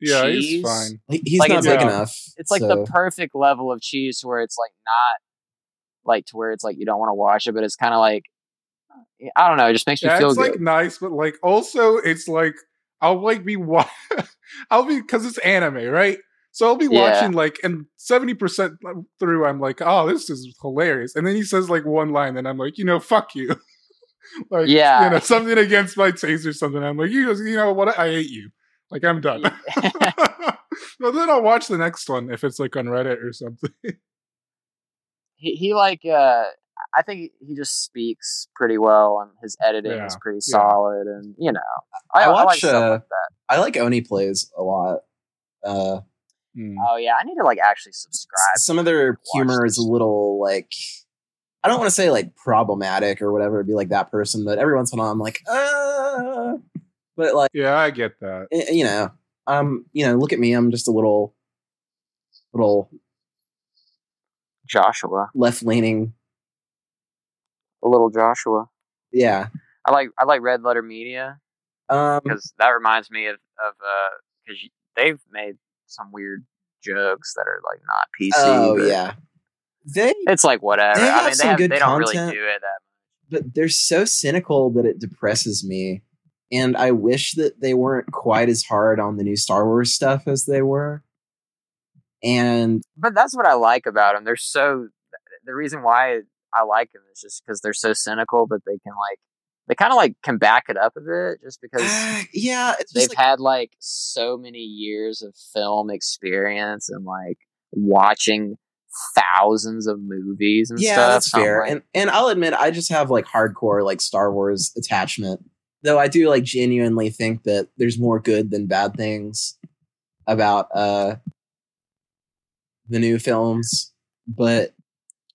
Yeah, Cheese? he's fine. He- He's Like, not big like- enough. it's like so- the perfect level of cheese where it's like not like to where it's like you don't want to watch it, but it's kind of like I don't know, it just makes Yeah, me feel it's good. like nice, but like also it's like I'll like be wa- I'll be because it's anime, right? So I'll be Yeah. watching like, and seventy percent through, I'm like, oh, this is hilarious. And then he says like one line, and I'm like, you know, fuck you. like, Yeah. you know, something against my taste or something. I'm like, you, you know what? I hate you. Like I'm done. but then I'll watch the next one if it's like on Reddit or something. He he like uh I think he just speaks pretty well and his editing is pretty yeah. solid and you know I, I I like watch, stuff uh, like that. I like Oney Plays a lot. Uh, Hmm. Oh yeah, I need to like actually subscribe. some of their humor is a little like I don't want to say like problematic or whatever, It'd be like that person, but every once in a while I'm like, uh but like Yeah, I get that. eh, you know, um, you know, look at me, I'm just a little little Joshua, left leaning. a little Joshua. Yeah. I like I like Red Letter Media Um because that reminds me of of because they've made some weird jokes that are like not PC. Oh yeah. They it's like whatever. They I have mean, they some have, good they don't really content. do it that. but they're so cynical that it depresses me. And I wish that they weren't quite as hard on the new Star Wars stuff as they were. And But that's what I like about them. They're so. The reason why I like them is just because they're so cynical, but they can like they kind of like can back it up a bit, just because yeah, it's they've just like, had like so many years of film experience and like watching thousands of movies and yeah, stuff. that's fair. like, and and I'll admit I just have like hardcore like Star Wars attachment. Though I do like genuinely think that there's more good than bad things about uh the new films. But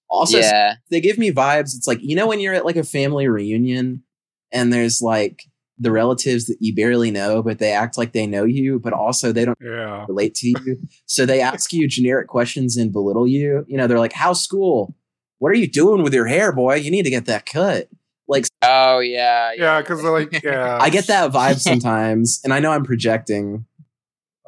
also yeah, they give me vibes. It's like you know when you're at like a family reunion and there's like the relatives that you barely know, but they act like they know you, but also they don't Yeah. relate to you. So they ask you generic questions and belittle you. You know, they're like, "How's school? What are you doing with your hair, boy? You need to get that cut." Like oh yeah, Yeah, because like, yeah. I get that vibe sometimes, and I know I'm projecting.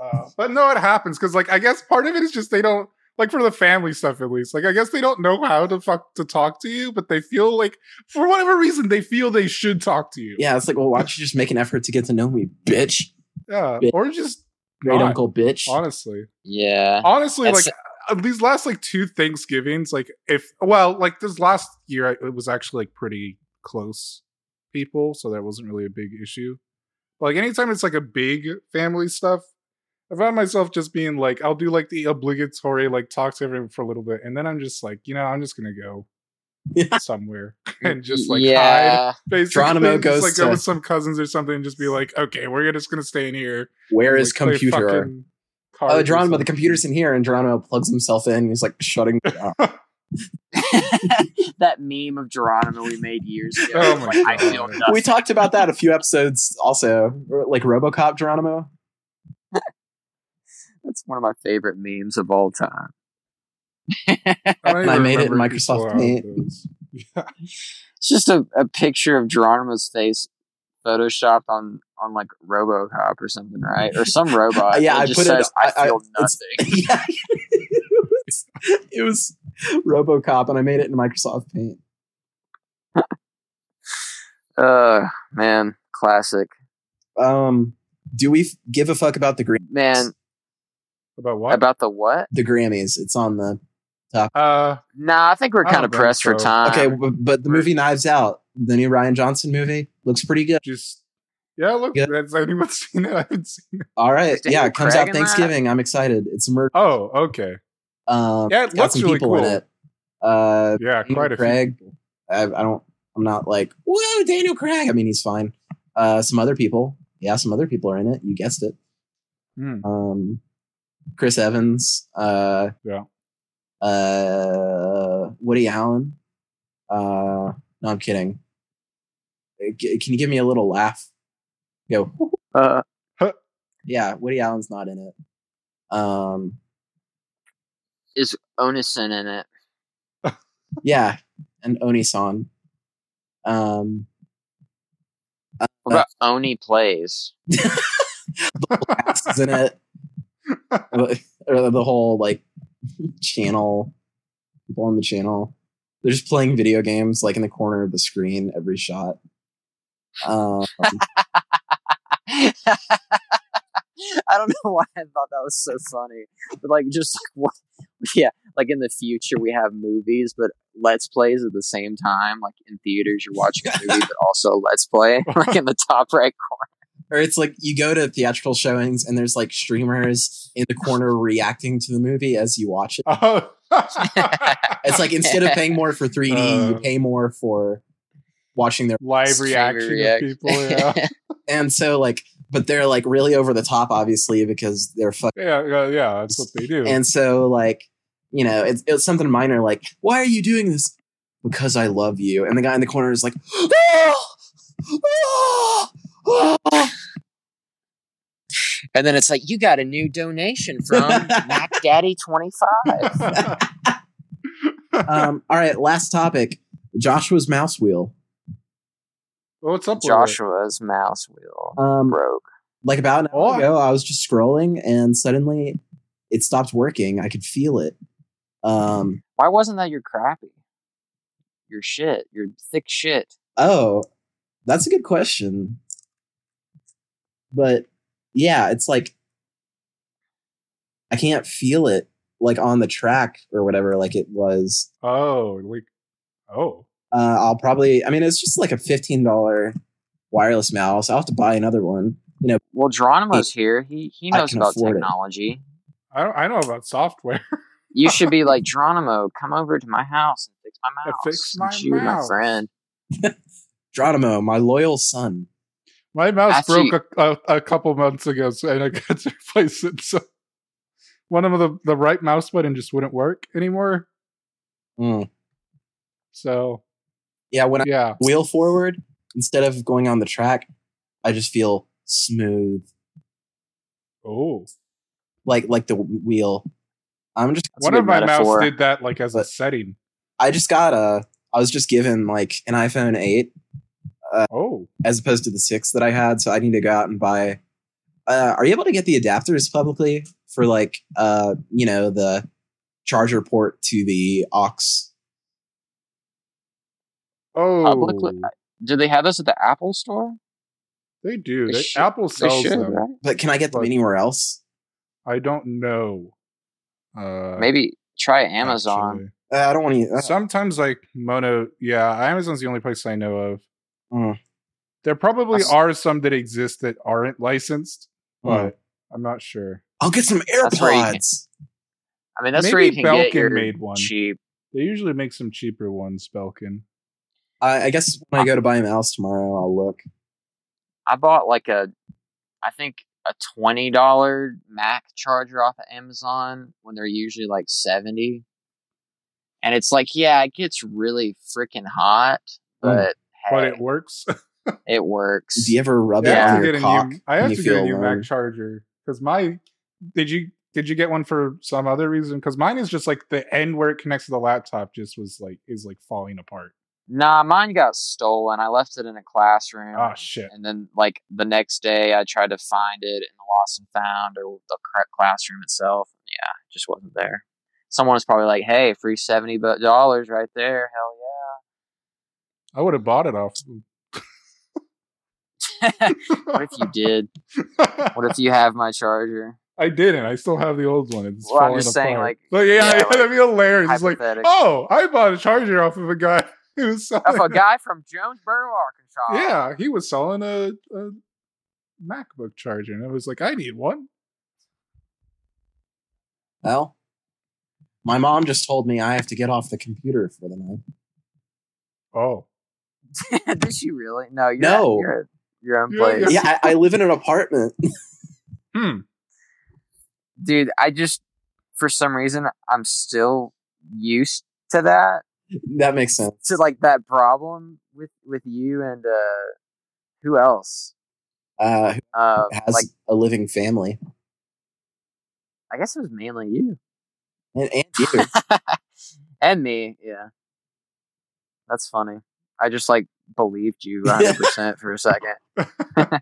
Uh, but no, it happens because, like, I guess part of it is just they don't like for the family stuff at least. Like, I guess they don't know how to fuck to talk to you, but they feel like for whatever reason they feel they should talk to you. Yeah, it's like, well, why don't you just make an effort to get to know me, bitch? Yeah, Bitch. or just Great not, uncle, bitch. Honestly, yeah. honestly, That's- like these last like two Thanksgivings, like if well, like this last year, it was actually like pretty close people, so that wasn't really a big issue. But, like anytime it's like a big family stuff, I found myself just being like, I'll do like the obligatory like talk to everyone for a little bit, and then I'm just like, you know, I'm just gonna go. somewhere and just like hide. Basically, Geronimo just, goes like go with some cousins or something and just be like, okay, we're just gonna stay in here. Where and, is like, computer? fucking Oh, or Geronimo, the computer's in here, and Geronimo plugs himself in. He's like shutting down. that meme of Geronimo we made years ago. Oh my like, I God. feel we talked about that a few episodes also, like RoboCop Geronimo. That's one of my favorite memes of all time. I, I made it in Microsoft people Paint. Yeah. It's just a, a picture of Geronimo's face photoshopped on on like RoboCop or something, right? Or some robot. Yeah, I it just put says, I, I- I- feel it's- nothing. yeah, it was, it was RoboCop, and I made it in Microsoft Paint. Uh, man, classic. Um, do we f- give a fuck about the green? Man, About what? about the what? the Grammys? It's on the top. uh, Nah, I think we're kind of think pressed for time. okay, but, but the movie Knives Out, the new Rian Johnson movie, looks pretty good. just yeah. Look, Yeah. has anyone seen it? I haven't seen it. All right, yeah, it comes Craig out in that? Thanksgiving. I'm excited. It's a murder. Oh, okay. Um, Yeah, it it's got looks some really people in cool. it. Uh, Yeah, Daniel quite a Craig. few. I, I don't. I'm not like whoa, Daniel Craig. I mean, he's fine. Uh, some other people. Yeah, some other people are in it. You guessed it. Hmm. Um, Chris Evans. Uh, Yeah. uh, Woody Allen. Uh, no, I'm kidding. Uh, g- Can you give me a little laugh? Go. Uh, Yeah, Woody Allen's not in it. Um, is Onision in it? yeah, and Oni-san. Um, What about Oney Plays? Blast is in it. or the whole like channel people on the channel they're just playing video games like in the corner of the screen every shot um, I don't know why I thought that was so funny, but like just like what, yeah, like in the future we have movies, but let's plays at the same time. Like in theaters, you're watching a movie, but also let's play. Like in the top right corner. Or it's like you go to theatrical showings and there's like streamers in the corner reacting to the movie as you watch it Oh. it's like instead of paying more for 3d you Uh. pay more for watching their live Streamer reaction react- of people. Yeah, and so like but they're like really over the top obviously because they're fucking yeah, yeah, yeah. That's what they do. And so, like, you know, it's, it's something minor, like, why are you doing this? Because I love you. And the guy in the corner is like, "Ah! Ah! Ah!" and then it's like you got a new donation from Mac Daddy twenty five. um, all right, last topic Joshua's mouse wheel. What's up, with it? Joshua's mouse wheel Um, broke. like, about an Oh. hour ago, I was just scrolling and suddenly it stopped working. I could feel it. Um, Why wasn't that your crappy? Your shit. Your thick shit. oh, that's a good question. But yeah, it's like I can't feel it like on the track or whatever, like it was. Oh, like, oh, Uh, I'll probably. I mean, it's just like a fifteen dollar wireless mouse. I'll have to buy another one. You know, Well, Geronimo's here. He he knows about afford it. technology. I don't, I know about software. You should be like Geronimo. Come over to my house and fix my Yeah, mouse. fix my Since you're mouse." my friend. Geronimo, my loyal son. My mouse Actually- broke a, a, a couple months ago, so and I got to replace it. So one of the the right mouse button just wouldn't work anymore. Mm. So Yeah, when I wheel forward instead of going on the track, I just feel smooth, oh, like like the wheel. I'm just. One of my metaphor. mouse did that like as a setting. I just got a. I was just given like an iPhone 8 Oh, as opposed to the six that I had, so I need to go out and buy. Uh, are you able to get the adapters publicly for like uh you know the charger port to the aux? oh, Publicly, do they have those at the Apple store? they do. They They, should- Apple They sells should, them. right? But can I get them But- anywhere else? I don't know. Uh, Maybe try Amazon. actually. Uh, I don't want to. Uh, Sometimes like Mono, yeah, Amazon's the only place I know of. Mm. There probably That's- are some that exist that aren't licensed, mm. but I'm not sure. I'll get some That's where AirPods. I mean, that's Maybe where you can get Belkin your made one. cheap. They usually make some cheaper ones, Belkin. I, I guess when I go to buy a mouse tomorrow, I'll look. I bought like a, I think a twenty dollar Mac charger off of Amazon when they're usually like seventy. And it's like, yeah, it gets really freaking hot, but But it works. it works. Do you ever rub I it have on to your get a cock? new. I when have to get a new alone? Mac charger because my. Did you did you get one for some other reason? Because mine is just like the end where it connects to the laptop just was like is like falling apart. Nah, mine got stolen. I left it in a classroom. Oh shit! and then like the next day I tried to find it in the lost and found or the correct classroom itself. Yeah, it just wasn't there. Someone was probably like, "Hey, free seventy dollars right there! Hell I would have bought it off. yeah!" what if you did? What if you have my charger? I didn't. I still have the old one. It's Well, I'm falling just saying, like- but yeah, yeah, like, that'd be hilarious. It's like, oh, I bought a charger off of a guy who was selling. Of a guy from Jonesboro, Arkansas. yeah, he was selling a, a MacBook charger, and I was like, I need one. Well, my mom just told me I have to get off the computer for the night. Oh, Did she really? No, you're No. At, you're at your own place, Yeah, I, I live in an apartment. hmm. dude. I just, for some reason, I'm still used to that. that makes sense. to like that problem with with you and uh who else Uh, who uh has like a living family i guess it was mainly you and, and you. and me yeah that's funny i just like believed you 100% for a second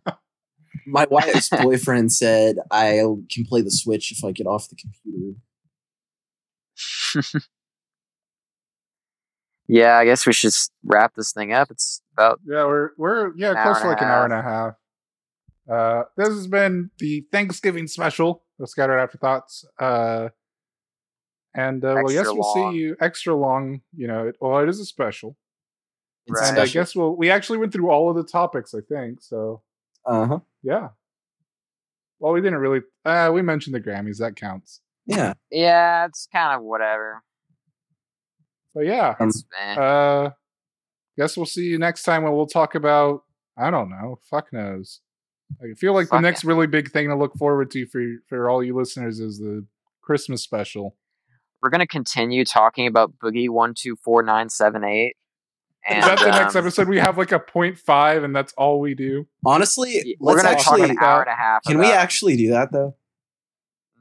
my wife's boyfriend said I can play the Switch if I get off the computer. yeah i guess we should wrap this thing up it's about Yeah, we're we're yeah An close to like an hour and a half. Uh, this has been the Thanksgiving special of Scattered Afterthoughts. Uh, and uh, well, yes, Extra we'll long. see you extra long. You know, it, well, it is a special, It's Right. and I guess we'll we actually went through all of the topics. I think so. Uh huh. Yeah. Well, we didn't really. Uh, we mentioned the Grammys. That counts. Yeah. yeah it's kind of whatever But yeah. Um, it's. Uh, guess we'll see you next time when we'll talk about. I don't know. Fuck knows. I feel like Fuck the next really big thing to look forward to for for all you listeners is the Christmas special. we're gonna continue talking about boogie one two four nine seven eight and is that the next um, episode? We have like a point five, and that's all we do. Honestly, we're let's gonna actually. talk an hour and a half Can we actually do that though?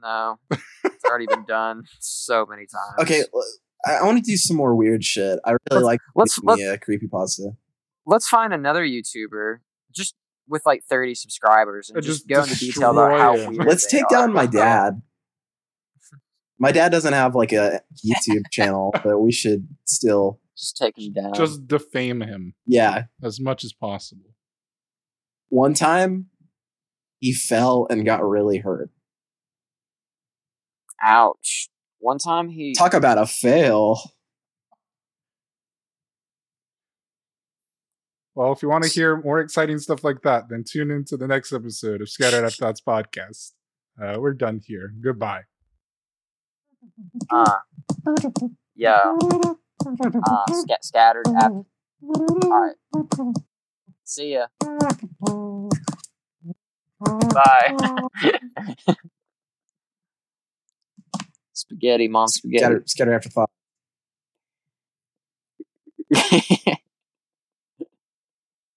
No, it's already been done so many times. Okay, I, want to do some more weird shit. I really Let's- like let's let's me a creepy pasta. let's find another YouTuber just with like thirty subscribers and Uh, just, just go into detail about destroy how weird. Let's they take are. down my dad. My dad doesn't have like a YouTube channel, but we should still, Just take him down. Just defame him yeah. as much as possible. One time, he fell and got really hurt. ouch. One time he Talk about a fail. Well, if you want to hear more exciting stuff like that, then tune into the next episode of Scattered After Thoughts podcast. Uh, we're done here. Goodbye. uh yeah uh sca- scattered after. All right. See ya. Bye. spaghetti, mom spaghetti. Scatter, scatter after thought.